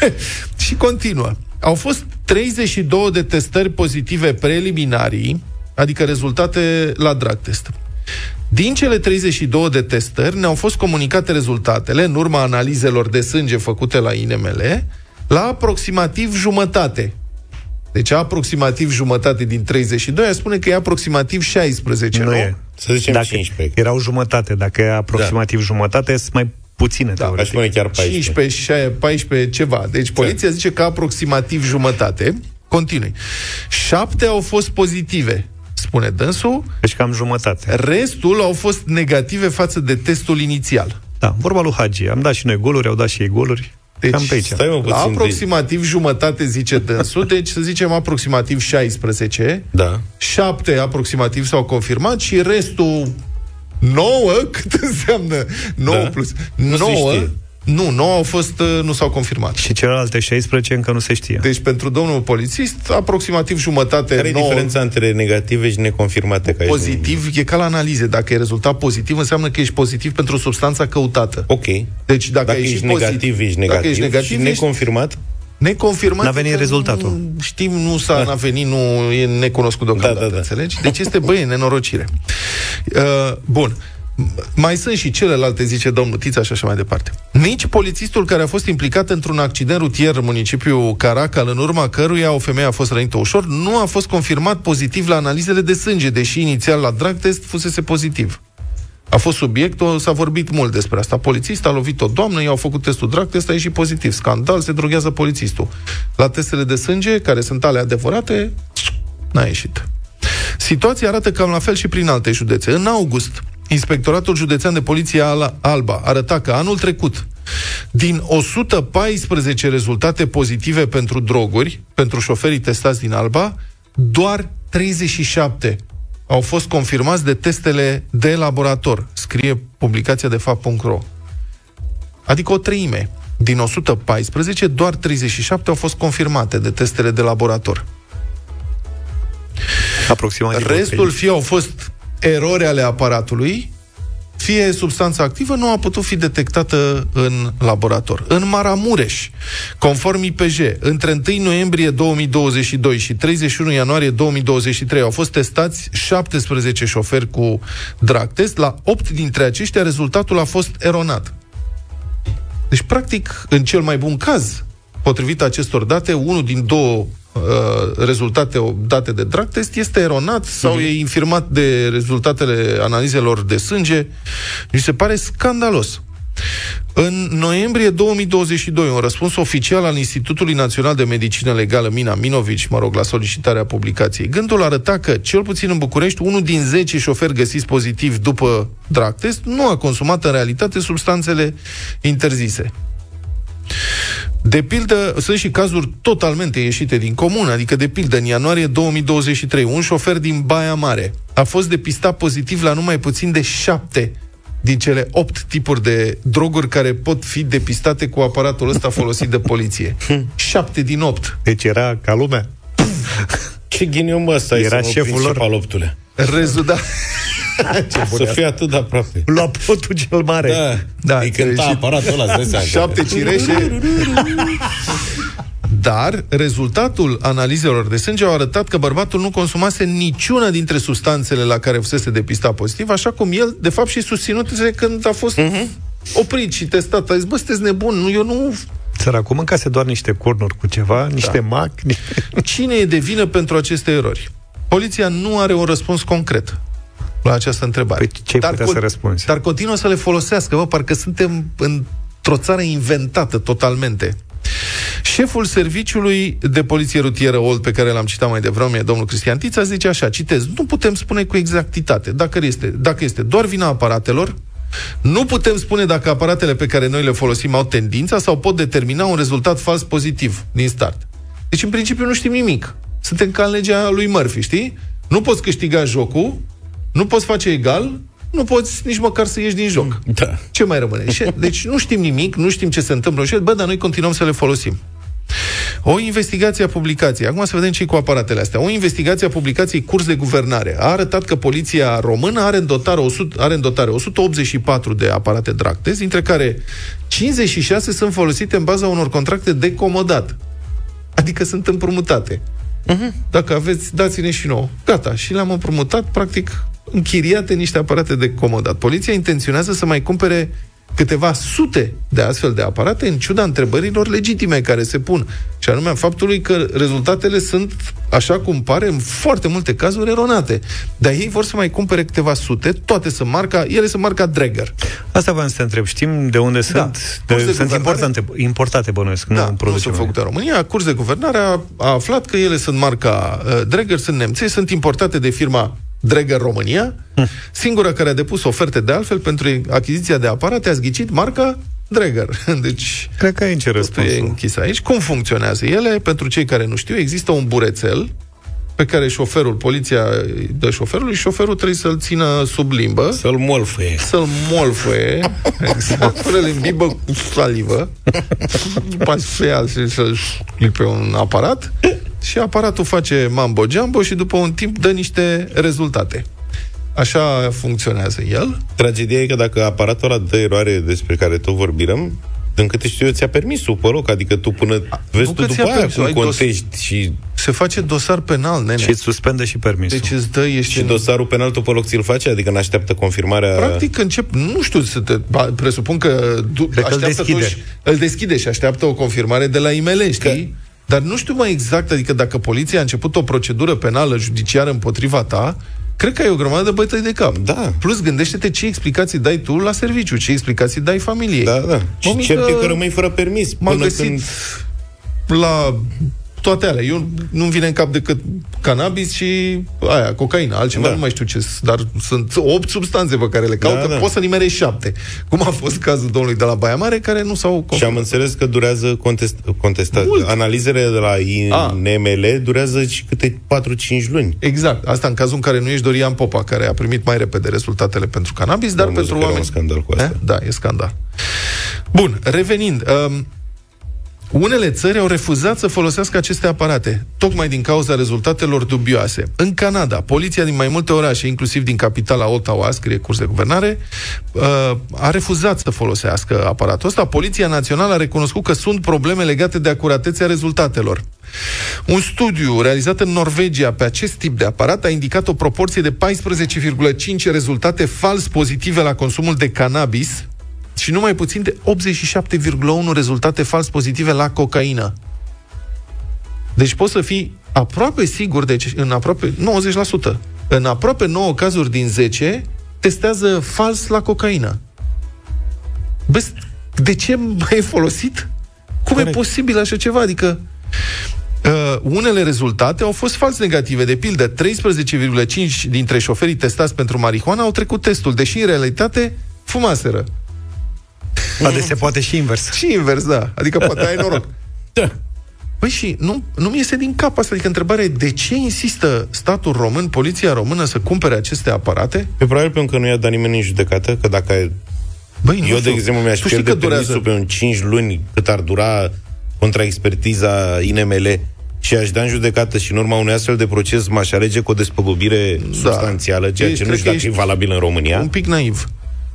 și continuă. Au fost 32 de testări pozitive preliminarii, adică rezultate la drag test. Din cele 32 de testări ne-au fost comunicate rezultatele în urma analizelor de sânge făcute la INML la aproximativ jumătate. Deci aproximativ jumătate din 32, a spune că e aproximativ 16, nu? Nu e. Să zicem dacă 15. erau jumătate, dacă e aproximativ jumătate, sunt mai puține, da, Aș spune chiar 14. 15, 16, 14, ceva. Deci poliția zice că aproximativ jumătate. Continui. Șapte au fost pozitive, spune dânsul. Deci cam jumătate. Restul au fost negative față de testul inițial. Da, vorba lui Hagi. Am dat și noi goluri, au dat și ei goluri. Deci, cam pe aici. stai mă puțin la de- aproximativ jumătate, zice dânsul, deci să zicem aproximativ 16, Da. 7 aproximativ s-au confirmat și restul 9, cât înseamnă 9 Da. plus Nu se 9, știe. Nu, 9 au fost, uh, nu s-au confirmat. Și celelalte 16 încă nu se știe. Deci pentru domnul polițist, aproximativ jumătate, Care e 9 diferența între negative și neconfirmate? Ca pozitiv, e ca la analize. Dacă e rezultat pozitiv, înseamnă că ești pozitiv pentru substanța căutată. Ok. Deci dacă, Dacă ai ești ieșit negativ, pozitiv, ești dacă negativ. ești negativ și ești neconfirmat? neconfirmat. N-a venit că rezultatul. nu- Știm, nu s-a n-a venit, nu e necunoscut deocamdată, Da, da, da. înțelegi? Deci este, băi, e nenorocire. Uh, bun. Mai sunt și celelalte, zice domnul Tița și așa mai departe. Nici polițistul care a fost implicat într-un accident rutier în municipiul Caracal, în urma căruia o femeie a fost rănită ușor, nu a fost confirmat pozitiv la analizele de sânge, deși inițial la drag test fusese pozitiv. A fost subiectul, s-a vorbit mult despre asta. Polițist a lovit o doamnă, i-au făcut testul drag, test a ieșit pozitiv. Scandal, se droghează polițistul. La testele de sânge, care sunt ale adevărate, n-a ieșit. Situația arată cam la fel și prin alte județe. În august, Inspectoratul Județean de Poliție Al- Alba arăta că anul trecut, din 114 rezultate pozitive pentru droguri, pentru șoferii testați din Alba, doar 37 au fost confirmați de testele de laborator, scrie publicația de fapt.ro. Adică o treime. Din 114, doar 37 au fost confirmate de testele de laborator. Aproximativ. Restul fie au fost erori ale aparatului, fie substanța activă nu a putut fi detectată în laborator. În Maramureș, conform IPJ, între 1 noiembrie 2022 și 31 ianuarie 2023 au fost testați 17 șoferi cu drag test. La 8 dintre aceștia rezultatul a fost eronat. Deci, practic, în cel mai bun caz, potrivit acestor date, unul din două uh, rezultate date de drag test este eronat sau Mhm. e infirmat de rezultatele analizelor de sânge. Mi se pare scandalos. În noiembrie 2022, un răspuns oficial al Institutului Național de Medicină Legală, Mina Minovici, mă rog, la solicitarea publicației, gândul arăta că, cel puțin în București, unul din 10 șoferi găsiți pozitiv după drag test nu a consumat în realitate substanțele interzise. De pildă, sunt și cazuri totalmente ieșite din comun, adică de pildă, în ianuarie 2023, un șofer din Baia Mare a fost depistat pozitiv la numai puțin de șapte din cele opt tipuri de droguri care pot fi depistate cu aparatul ăsta folosit de poliție. Șapte din opt. Deci era ca lumea. Ce ghinion mă ăsta Era e să mă șeful prind lor. și pe al optulea. Rezultat. Să fie atât de aproape. La potul cel mare. Da, Da, îi cânta și- aparatul ăla, îți dai seama. Șapte cireșe. Dar rezultatul analizelor de sânge au arătat că bărbatul nu consumase niciuna dintre substanțele la care fusese depistat pozitiv, așa cum el, de fapt, și susținut când a fost oprit și testat. A zis, bă, sunteți nebun, nu, eu nu... Săracul mâncase doar niște cornuri cu ceva, niște mac. ni- Cine e de vină pentru aceste erori? Poliția nu are un răspuns concret la această întrebare. Păi ce ai putea să răspunzi? Dar continuă să le folosească, bă, parcă suntem într-o țară inventată totalmente. Șeful serviciului de poliție rutieră Old, pe care l-am citat mai devreme, domnul Cristian Tița, zice așa, citez, nu putem spune cu exactitate dacă este, dacă este doar vina aparatelor, nu putem spune dacă aparatele pe care noi le folosim au tendința sau pot determina un rezultat fals pozitiv din start. Deci, în principiu, nu știm nimic. Suntem ca în legea lui Murphy, știi? Nu poți câștiga jocul, nu poți face egal, nu poți nici măcar să ieși din joc. Da. Ce mai rămâne? Și- Deci nu știm nimic, nu știm ce se întâmplă. Și, bă, dar noi continuăm să le folosim. O investigație a publicației, acum să vedem ce cu aparatele astea. O investigație a publicației Curs de Guvernare a arătat că poliția română are în dotare, 100, are în dotare 184 de aparate drag test, dintre care 56 sunt folosite în baza unor contracte de comodat. Adică sunt împrumutate. Dacă aveți, dați-ne și nouă. Gata. Și le-am împrumutat, practic, închiriate niște aparate de comodat. Poliția intenționează să mai cumpere câteva sute de astfel de aparate, în ciuda întrebărilor legitime care se pun. Și anume a faptului că rezultatele sunt, așa cum pare, în foarte multe cazuri eronate. Dar ei vor să mai cumpere câteva sute, toate sunt marca, ele sunt marca Dregger. Asta v-am să te întreb. Știm de unde sunt? Curs de De, sunt guvernare? importante, importate, bănuiesc, nu Da, nu produce sunt noi. făcute în România. Curs de guvernare a, a aflat că ele sunt marca uh, Dregger, sunt nemțe, sunt importate de firma Dregger România, singura care a depus oferte de altfel pentru achiziția de aparate, a zghicit marca Dregger. Deci, Cred că aici e totul e răspunsul. închis aici. Cum funcționează ele? Pentru cei care nu știu, există un burețel pe care șoferul, poliția îi dă șoferului și șoferul trebuie să-l țină sub limbă. Să-l molfăie. Să-l molfăie. exact. Până îl imbibă cu salivă. După aceea să- să-l scrii pe un aparat și aparatul face mambo-jumbo și după un timp dă niște rezultate. Așa funcționează el. Tragedia e că dacă aparatul ăla dă eroare despre care tot vorbim, din câte știu eu, ți-a permis pe loc, adică tu până vezi nu tu că după ți-a aia permis, cum ai dos- contești și Se face dosar penal, nene. Și îți suspendă și permisul. Deci îți dă, ești Și în- dosarul penal tu pe loc ți-l face? Adică n-așteaptă confirmarea... Practic încep, nu știu, să te, ba, presupun că du, Cred că îl așteaptă deschide. totuși- îl deschide și așteaptă o confirmare de la IML, știi? Dar nu știu mai exact, adică dacă poliția a început o procedură penală judiciară împotriva ta, cred că ai o grămadă de bătăi de cap. Da. Plus, gândește-te ce explicații dai tu la serviciu, ce explicații dai familiei. Da, da. Și Mămică, cert e că rămâi fără permis M-am până găsit când... la toate alea. Eu nu-mi vine în cap decât cannabis și aia, cocaina, altceva Da. nu mai știu ce dar sunt opt substanțe pe care le caută, da. poți să nimerești șapte. Cum a fost cazul domnului de la Baia Mare, care nu s-au Și am confirmat. înțeles că durează contest, contestat. Mult. Analizele de la A. INML durează și câte 4-5 luni. Exact. Asta în cazul în care nu ești Dorian Popa, care a primit mai repede rezultatele pentru cannabis, dar Am văzut pentru că era oameni... un scandal cu asta. Eh? Da, e scandal. Bun, revenind. Um, unele țări au refuzat să folosească aceste aparate, tocmai din cauza rezultatelor dubioase. În Canada, poliția din mai multe orașe, inclusiv din capitala Ottawa, scrie curs de guvernare, uh, a refuzat să folosească aparatul ăsta. Poliția Națională a recunoscut că sunt probleme legate de acuratețea rezultatelor. Un studiu realizat în Norvegia pe acest tip de aparat a indicat o proporție de 14,5 rezultate fals pozitive la consumul de cannabis și numai puțin de 87,1 rezultate fals pozitive la cocaină. Deci poți să fii aproape sigur, deci în aproape 90%. În aproape 9 cazuri din 10 testează fals la cocaină. Bă, de ce ai folosit? Cum Corect. e posibil așa ceva? Adică Uh, unele rezultate au fost fals negative. De pildă, 13,5 dintre șoferii testați pentru marihuana au trecut testul, deși în realitate fumaseră. Dar se poate și invers. Și invers, da. Adică poate ai noroc. Da. Păi și nu, nu mi iese din cap asta. Adică întrebarea e de ce insistă statul român, poliția română să cumpere aceste aparate? Pe probabil pentru că nu i-a dat nimeni în judecată, că dacă ai- Băi, nu eu, de știu. exemplu, mi-aș Tu știi pierde că durează- permisul pe un 5 luni cât ar dura contra expertiza INML și aș da în judecată și în urma unui astfel de proces m-aș alege cu o despăgubire da. substanțială, ceea Ești- ce nu cred știu că dacă e ești valabil în România. Un pic naiv.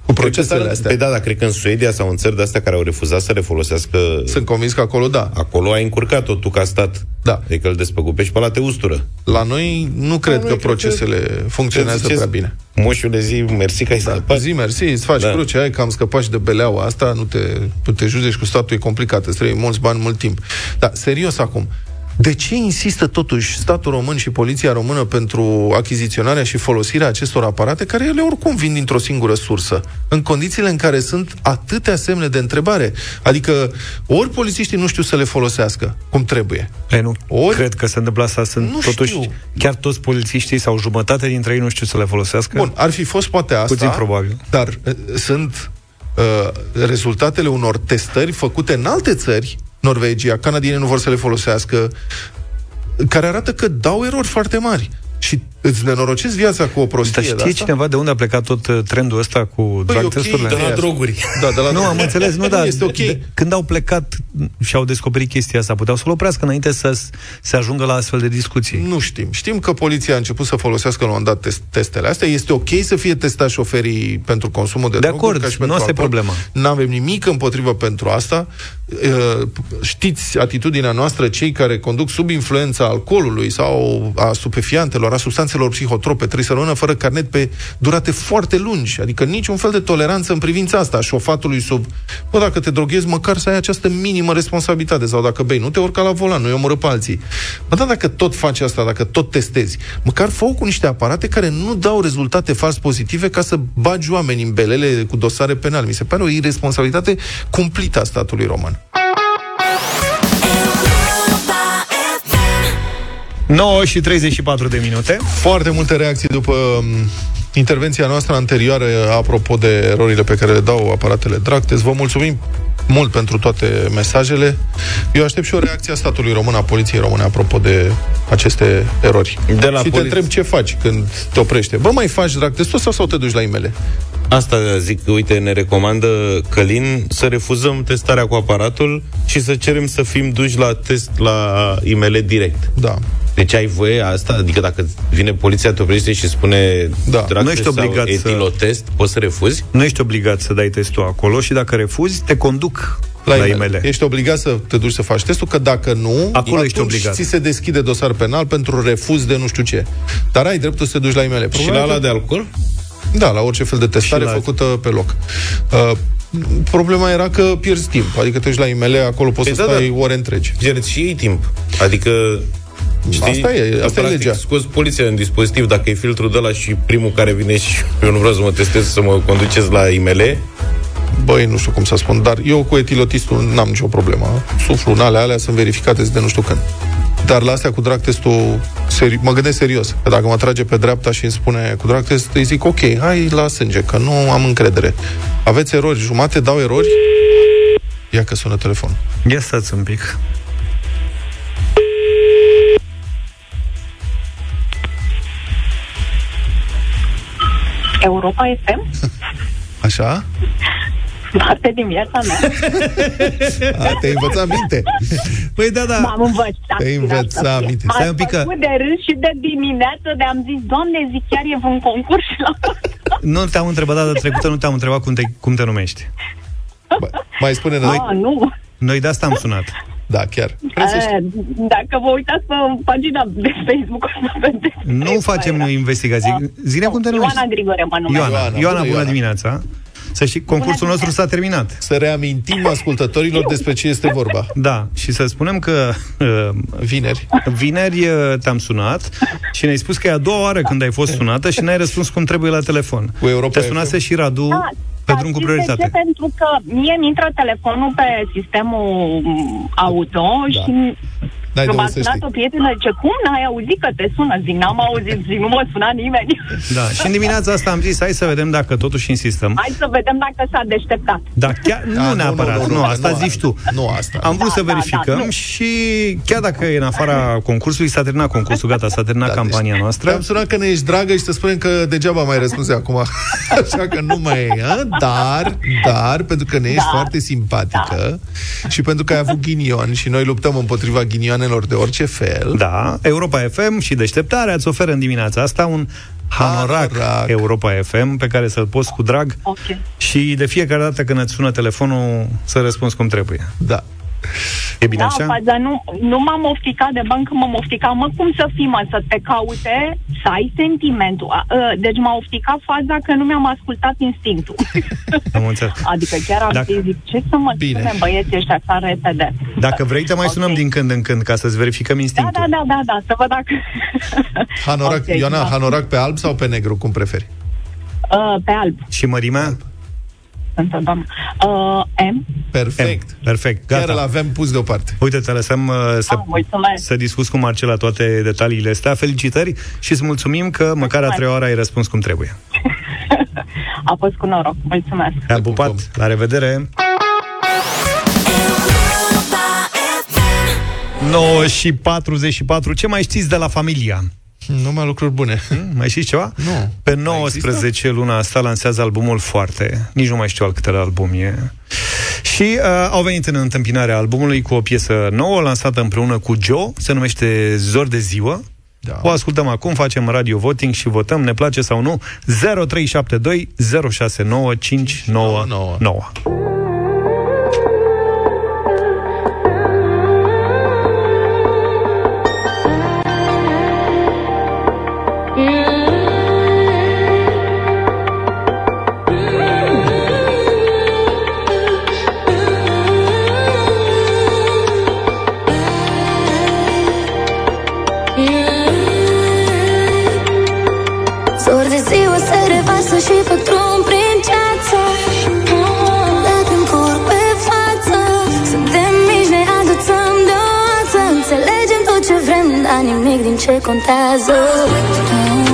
Cu Cred că procesele s-ar- astea. Păi da, dar cred că în Suedia sau în țări de-astea care au refuzat să le folosească... Sunt convins că acolo da. Acolo ai încurcat-o tu ca stat. Da. Adică îl despăgubești pe la te ustură. La noi nu cred noi că cred procesele funcționează Ziceți, prea bine. Moșule, zi, mersi că ai Da. scăpat. Zi mersi, îți faci Da. da. cruce, ai că am scăpat și de beleaua asta, nu te, nu te judeci cu statul, e complicat, îți trebuie mulți bani, mult timp. Dar, serios acum, de ce insistă totuși statul român și poliția română pentru achiziționarea și folosirea acestor aparate, care ele oricum vin dintr-o singură sursă, în condițiile în care sunt atâtea semne de întrebare? Adică, ori polițiștii nu știu să le folosească cum trebuie. Păi nu Ori- cred că se întâmplă asta. Sunt Nu totuși știu. chiar toți polițiștii sau jumătate dintre ei nu știu să le folosească. Bun, ar fi fost poate asta. Puțin probabil. Dar uh, sunt uh, rezultatele unor testări făcute în alte țări, Norvegia, canadienii nu vor să le folosească, care arată că dau erori foarte mari. Și îți nenorocesc viața cu o prostie Dar de știe asta? cineva de unde a plecat tot uh, trendul ăsta cu Păi, drug ok, testurile? de la droguri. Da, de la Nu, am droguri. înțeles, nu, dar Este ok. de- când au plecat și au descoperit chestia asta, puteau să-l oprească înainte să se ajungă la astfel de discuții. Nu știm. Știm că poliția a început să folosească la un moment dat test- testele astea. Este ok să fie testați șoferii pentru consumul de, De droguri, acord, ca și nu pentru asta e alcool. problema. Nu avem nimic împotrivă pentru asta. Uh, Știți atitudinea noastră, cei care conduc sub influența alcoolului sau a stupefiantelor, a substanțelor psihotrope, trebuie să rămână fără carnet pe durate foarte lungi. Adică niciun fel de toleranță în privința asta a șofatului sub... Bă, dacă te droghezi, măcar să ai această minimă responsabilitate. Sau dacă bei, nu te urca la volan, nu-i omoră pe alții. Bă, dar dacă tot faci asta, dacă tot testezi, măcar fă cu niște aparate care nu dau rezultate fals pozitive ca să bagi oameni în belele cu dosare penale. Mi se pare o irresponsabilitate cumplită a statului român. 9 și 34 de minute. Foarte multe reacții după m, intervenția noastră anterioară apropo de erorile pe care le dau aparatele Dractes. Vă mulțumim mult pentru toate mesajele. Eu aștept și o reacție a statului român, a poliției române, apropo de aceste erori. De la și te poliț- întreb ce faci când te oprește. Bă, mai faci Dractes tot sau, sau te duci la imele? Asta zic, uite, ne recomandă Călin să refuzăm testarea cu aparatul și să cerem să fim duși la test la IML direct. Da. Deci ai voie asta? Adică dacă vine poliția, te oprește și spune Da. drag Nu ești test sau obligat să- etilotest, poți să refuzi? Nu ești obligat să dai testul acolo și dacă refuzi, te conduc la, la e-mail. Ești obligat să te duci să faci testul, că dacă nu, Acolo ești atunci obligat. ți se deschide dosar penal pentru refuz de nu știu ce. Dar ai dreptul să te duci la e-mail. Și la ala de alcool? Da, la orice fel de testare Și la- făcută pe loc. Uh, problema era că pierzi timp. Adică te duci la e-mail, acolo poți Păi să da, stai da. ore întregi. Pierzi și ei timp. Adică Știi? Asta e, Că, asta e practic, legea. scoți poliția în dispozitiv dacă e filtrul de la și primul care vine și eu nu vreau să mă testez să mă conduceți la IML. Băi, nu știu cum să spun, dar eu cu etilotistul n-am nicio problemă. Suflu în alea, alea sunt verificate de nu știu când. Dar la astea cu drag testul, seri- mă gândesc serios. Că dacă mă trage pe dreapta și îmi spune cu drag test, îi zic, ok, hai la sânge, că nu am încredere. Aveți erori, jumate dau erori. Ia că sună telefon. Ia stați un pic. Europa FM? Așa? Foarte din viața mea. A, te-ai învățat minte. Păi da, da. M-am învățat. Te-ai din învățat asta. minte. Am Stai un pic că- făcut de râs și de dimineață de am zis, Doamne, zic, chiar e un concurs și la Nu te-am întrebat data trecută, nu te-am întrebat cum te, cum te numești. Bă, mai spune noi. Ah, nu. Noi de asta am sunat. Da, chiar. Eh, Dacă vă uitați pe pagina de Facebook, o să vedeți. Nu facem investigații. Zine cum te numești. Ioana Grigore mă numesc. Ioana, Ioana, Ioana, bună, bună Ioana. dimineața. Să știi, concursul nostru s-a terminat. Să reamintim ascultătorilor despre ce este vorba. Da, și să spunem că uh, Vineri. vineri uh, te-am sunat și ne-ai spus că e a doua oară când ai fost sunată și n-ai răspuns cum trebuie la telefon. Cu Europa Te sunase FM. și Radu Da, pe dar drum cu știți De prioritate. ce? Pentru că mie mi intră telefonul pe sistemul m, auto Da. și N-ai de m-a unde să sunat știi. o prietenă, ce cum n-ai auzit că te sună? Zic, n-am auzit, zic, nu mă suna nimeni. Da, și în dimineața asta am zis, hai să vedem dacă totuși insistăm. Hai să vedem dacă s-a deșteptat. Da, chiar, nu nu, neapărat, nu, nu, nu, nu, asta nu, zici tu. Nu asta. Am vrut Da, să da, verificăm da, nu. și chiar dacă e în afara concursului, s-a terminat concursul, gata, s-a terminat Da, campania deci, noastră. Te-am sunat că ne ești dragă și să spunem că degeaba mai răspunzi acum. Așa că nu mai e. a? Dar, dar, pentru că ne ești Da. foarte simpatică și pentru că ai avut ghinion și noi luptăm împotriva ghinioanelor de orice fel. Da, Europa FM și Deșteptarea îți oferă în dimineața asta un hanorac, Hanorac. Europa FM pe care să-l poți cu drag Ok. și de fiecare dată când îți sună telefonul să răspunzi cum trebuie. Da. E bine Da, așa? faza nu, nu m-am ofticat de bancă, m-am ofticat, mă, cum să fii, mă, să te caute, să ai sentimentul. A, a, Deci m-a ofticat faza că nu mi-am ascultat instinctul. Am înțeles. Adică chiar am Dacă- zis, zic, ce să mă Bine. spune băieții ăștia așa repede? Dacă vrei, te mai Ok. sunăm din când în când ca să-ți verificăm Da, instinctul. da, da, da, da, să văd dacă... Hanorac, Ok, Ioana, da. hanorac pe alb sau pe negru, cum preferi? Uh, pe alb, Și mărimea? Sunt doamnă. Uh, M. Perfect. M. Perfect, Chiar gata. îl avem pus deoparte. Uite, te lăsăm uh, să, Ah, mulțumesc. să discuți cu Marcela toate detaliile astea. Felicitări și îți mulțumim că măcar a Mulțumesc. treia oară ai răspuns cum trebuie. A fost cu noroc. Mulțumesc. Te-am pupat, la revedere! 9 și 44. Ce mai știți de la familia? Numai lucruri bune. Hmm, Mai știți ceva? Nu. Pe 19 luna asta lansează albumul Foarte. Nici nu mai știu al câtele album e. Și uh, au venit în întâmpinarea albumului cu o piesă nouă, lansată împreună cu Joe, se numește Zor de ziua. Da. O ascultăm acum, facem radio voting și votăm, ne place sau nu, 0372 069 nimic din ce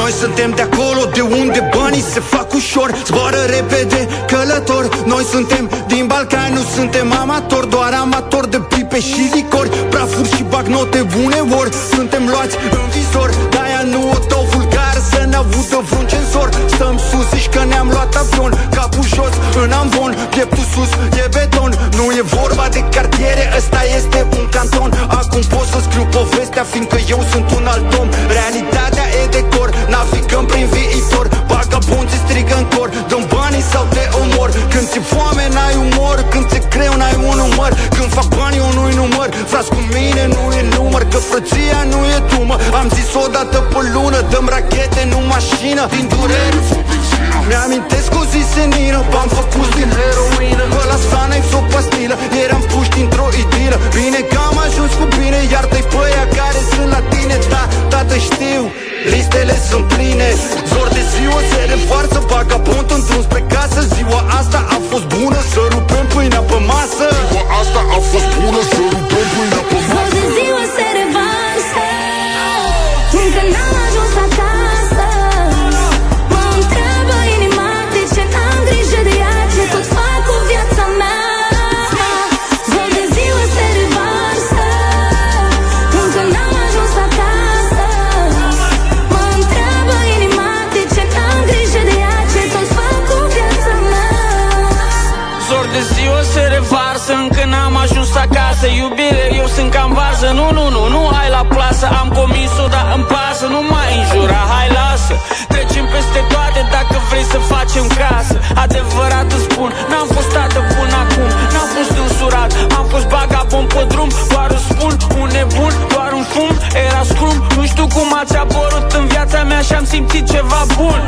Noi suntem de acolo de unde banii se fac ușor. Zboară repede călător. Noi suntem din Balcani, nu suntem amatori. Doar amatori de pipe și licori. Prafuri și bagnote uneori Suntem luați în vizor De-aia nu o dau vulgar să ne audă vreun cenzor. Stăm sus, zici că ne-am luat avion. Capul jos în amvon, pieptul sus e beton. Nu e vorba de cartiere, ăsta este un canton. Acum pot să scriu povestea, fiindcă eu sunt un alt om. Realitatea e decor, navigăm prin viitor. Vagabonții strigă în cor, dăm banii sau te omor. Când ți foame n-ai umor, când ți greu n-ai un număr Când fac bani eu nu-i număr, frați cu mine nu e număr Că frăția nu e tumă, am zis odată pe lună Dăm rachete, nu mașină, din durere mi-amintesc o zi senină. V-am făcut din heroină Vă la sana o pastilă. Eram puși dintr-o idilă. Bine că am ajuns cu bine Iartă-i pe aia care sunt la tine. Da, tată știu Listele sunt pline Zor de ziua se revarsă Vagabond într-un spre casă. Ziua asta a fost bună Să rupem pâinea pe masă. Ziua asta a fost bună Să rupem pâinea pe Nu, nu, nu, nu hai la plasă Am comis-o, dar îmi pasă Nu mai înjura, hai lasă Trecem peste toate dacă vrei să facem casă. Adevărat îți spun N-am fost tată până acum N-am fost însurat. Am fost bagabon pe drum Doar îți spun un nebun Doar un fum. Era scrum Nu știu cum ați apărut în viața mea Și am simțit ceva bun.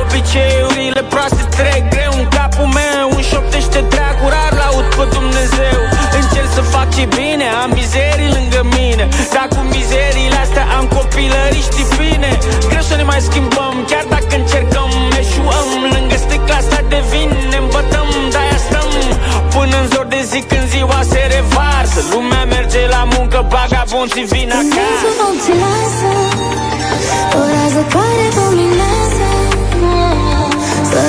Obiceiurile proaste trec greu În capul meu îmi șoptește dracu Rar laud pe Dumnezeu. Încerc să fac ce bine Am mizerii ne mai schimbăm. Chiar dacă încercăm Eșuăm. Lângă sticla asta de vin Ne îmbătăm De-aia stăm. Până în zor de zi când ziua se revarsă. Lumea merge la muncă Bagabonții vin acasă. Miezul nopții lasă O rază care luminează Să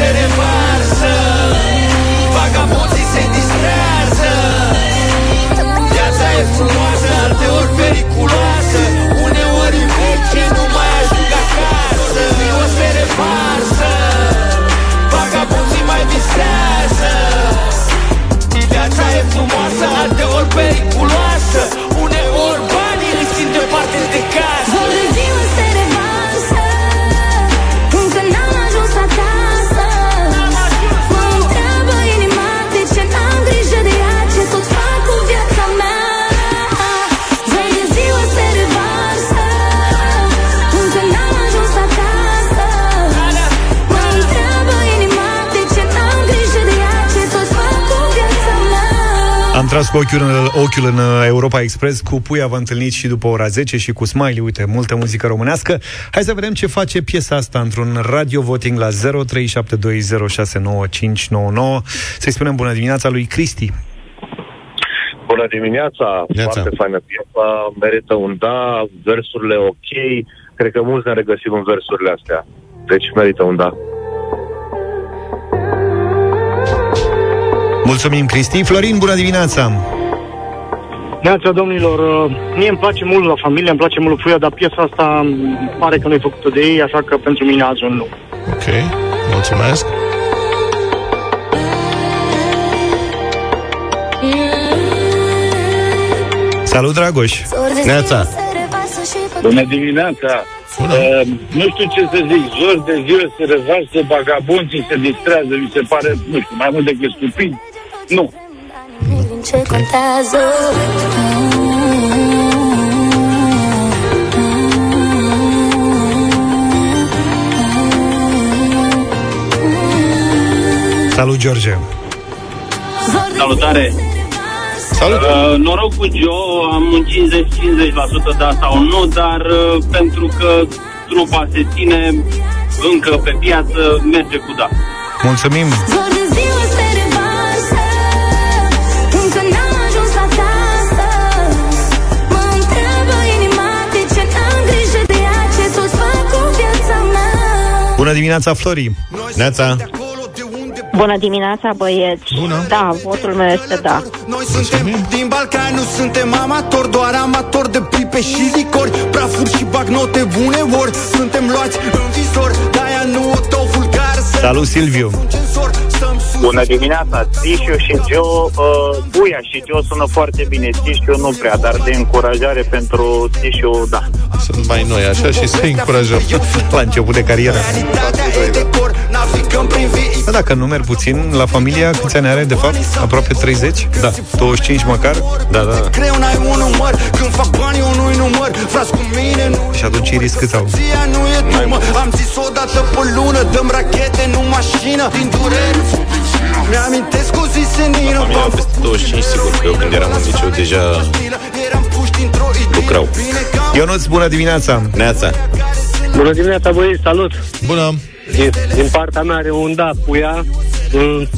se revarsă. Vagabonții se distrează. Viața e frumoasă, alteori Am tras cu ochiul în, ochiul în uh, Europa Express Cu Puia v-a întâlnit și după ora 10 Și cu Smiley, uite, multă muzică românească. Hai să vedem ce face piesa asta Într-un radio voting la 0372069599 Să-i spunem bună dimineața lui Cristi. Bună dimineața, Neața. foarte faină piesă, merită un da, versurile ok, cred că mulți ne regăsim în versurile astea, deci merită un da. Mulțumim, Cristi Florin, bună dimineața Neața, domnilor, uh, mie îmi place mult la familie, îmi place mult Fuia, dar piesa asta îmi pare că nu e făcută de ei, așa că pentru mine azi un nu. Ok, mulțumesc. Salut, Dragoș Neața Bună dimineața! Bună. Uh, nu știu ce să zic, zor de ziua se revarsă, vagabonții se distrează, mi se pare, nu știu, mai mult decât stupid. Nu. Ce contează Salut, George Salutare! Salut! Uh, noroc cu Joe, am un 50-50% da sau nu, dar uh, pentru că trupa se ține încă pe piață, merge cu da. Mulțumim! Bună dimineața, Flori! Neața! Bună dimineața, băieți. Bună. Da, votul meu este da. Noi suntem din Balcan, nu suntem amatori Doar amatori de pipe și licori Prafuri și bagnote bune ori Suntem luați în visor De-aia nu o dau vulgar să Salut, Silviu! Cenzor Stăm sus Bună dimineața, Tișu și Gio, uh, Buia și Gio sună foarte bine, Tișu nu prea, dar de încurajare pentru Tișu, da. Sunt mai noi, așa, și să încurajăm. La început de carieră. Realitatea e decor Navigăm prin vii Da, dacă numeri puțin, la familia câți ani are, de fapt? Aproape 30? Da. 25 măcar? Da, da. Greu n-ai un număr Când fac bani eu nu-i număr Frați cu mine nu Și atunci Iris cât au? Ția nu e dumă Am zis odată pe lună Dăm rachete, nu mașină Din dureri Mi-amintesc o zi senină Familia am peste 25, sigur că eu când eram în liceu deja Eram puși dintr-o idee lucrau. Ionuț, bună dimineața! Neața! Bună dimineața, băieți, salut! Bună! Din, din partea mea are un da, puia. Mm,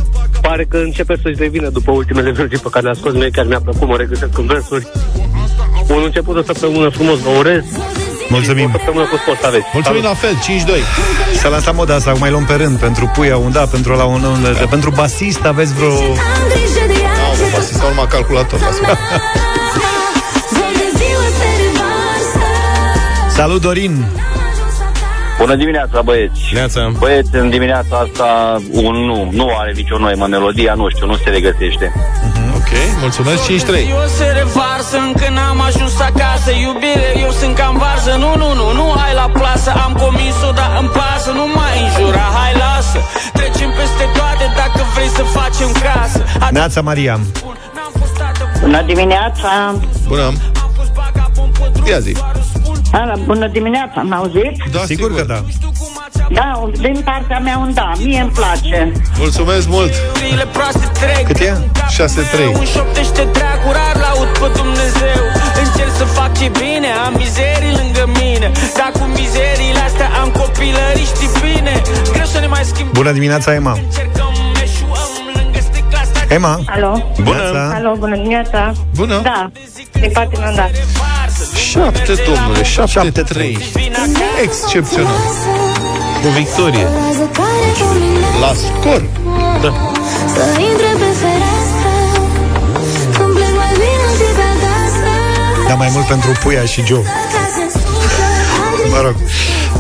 pare că începe să-și revină după ultimele versuri pe care le-a scos. Mie chiar mi-a plăcut, mă regăsesc în versuri. Un început de săptămână frumos, vă urez. Mulțumim! O săptămână cu sport aveți. Mulțumim la fel, 5-2. S-a lansat moda asta, mai luăm pe rând Pentru Puia, un da, pentru la un, un Pentru basist aveți vreo... Am grijă de ea Au, mă, să urma calculator. lasă-mă. Zor de ziua se revarsă Salut, Dorin! Bună dimineața, băieți! Neața! Băieți, în dimineața asta un nu. Nu are nicio noimă melodia, nu știu, nu se regăsește. Ok, mulțumesc, 5-3. Eu se revarsă, încă n-am ajuns acasă Iubire, eu sunt cam varză Nu, nu, nu, nu hai la plasă Am comis-o, dar îmi pasă Nu mai înjura, hai lasă Trecem peste toate dacă vrei să facem casă Neața Maria! Bună dimineața! Bună! Ia zi. Ala, bună dimineața, m auzit? Da, Sigur că da. Da, din partea mea un da, mie îmi place. Mulțumesc mult! Zile proaste trec Cât e? 6-3. Un șoptește dracu, rar laud pe Dumnezeu Încerc să fac ce bine, am mizerii lângă mine Dar cu mizeriile astea am copilării, știi bine Greu să ne mai schimb Bună dimineața, Emma! Încercăm, eșuăm lângă sticla asta Emma! Alo? Bună! Alo, bună dimineața! Bună! Da, din partea mea, da. 7, domnule, 7-3. Excepțional. Cu victorie. Rază care luminează La scor. Da. Să intre pe fereastră Îmi plec mai bine zic acasă Da, mai mult pentru Puia și Joe. Ca să suflet Mă rog.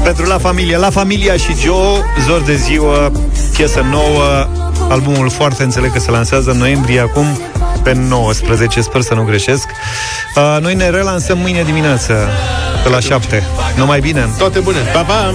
Pentru La Familia. La Familia și Joe, Zor de ziua, piesă nouă, albumul foarte înțeleg că se lansează în noiembrie acum, pe 19, sper să nu greșesc. Uh, noi ne relansăm mâine dimineață, pe la 7. Numai bine! Toate bune! Pa, pa!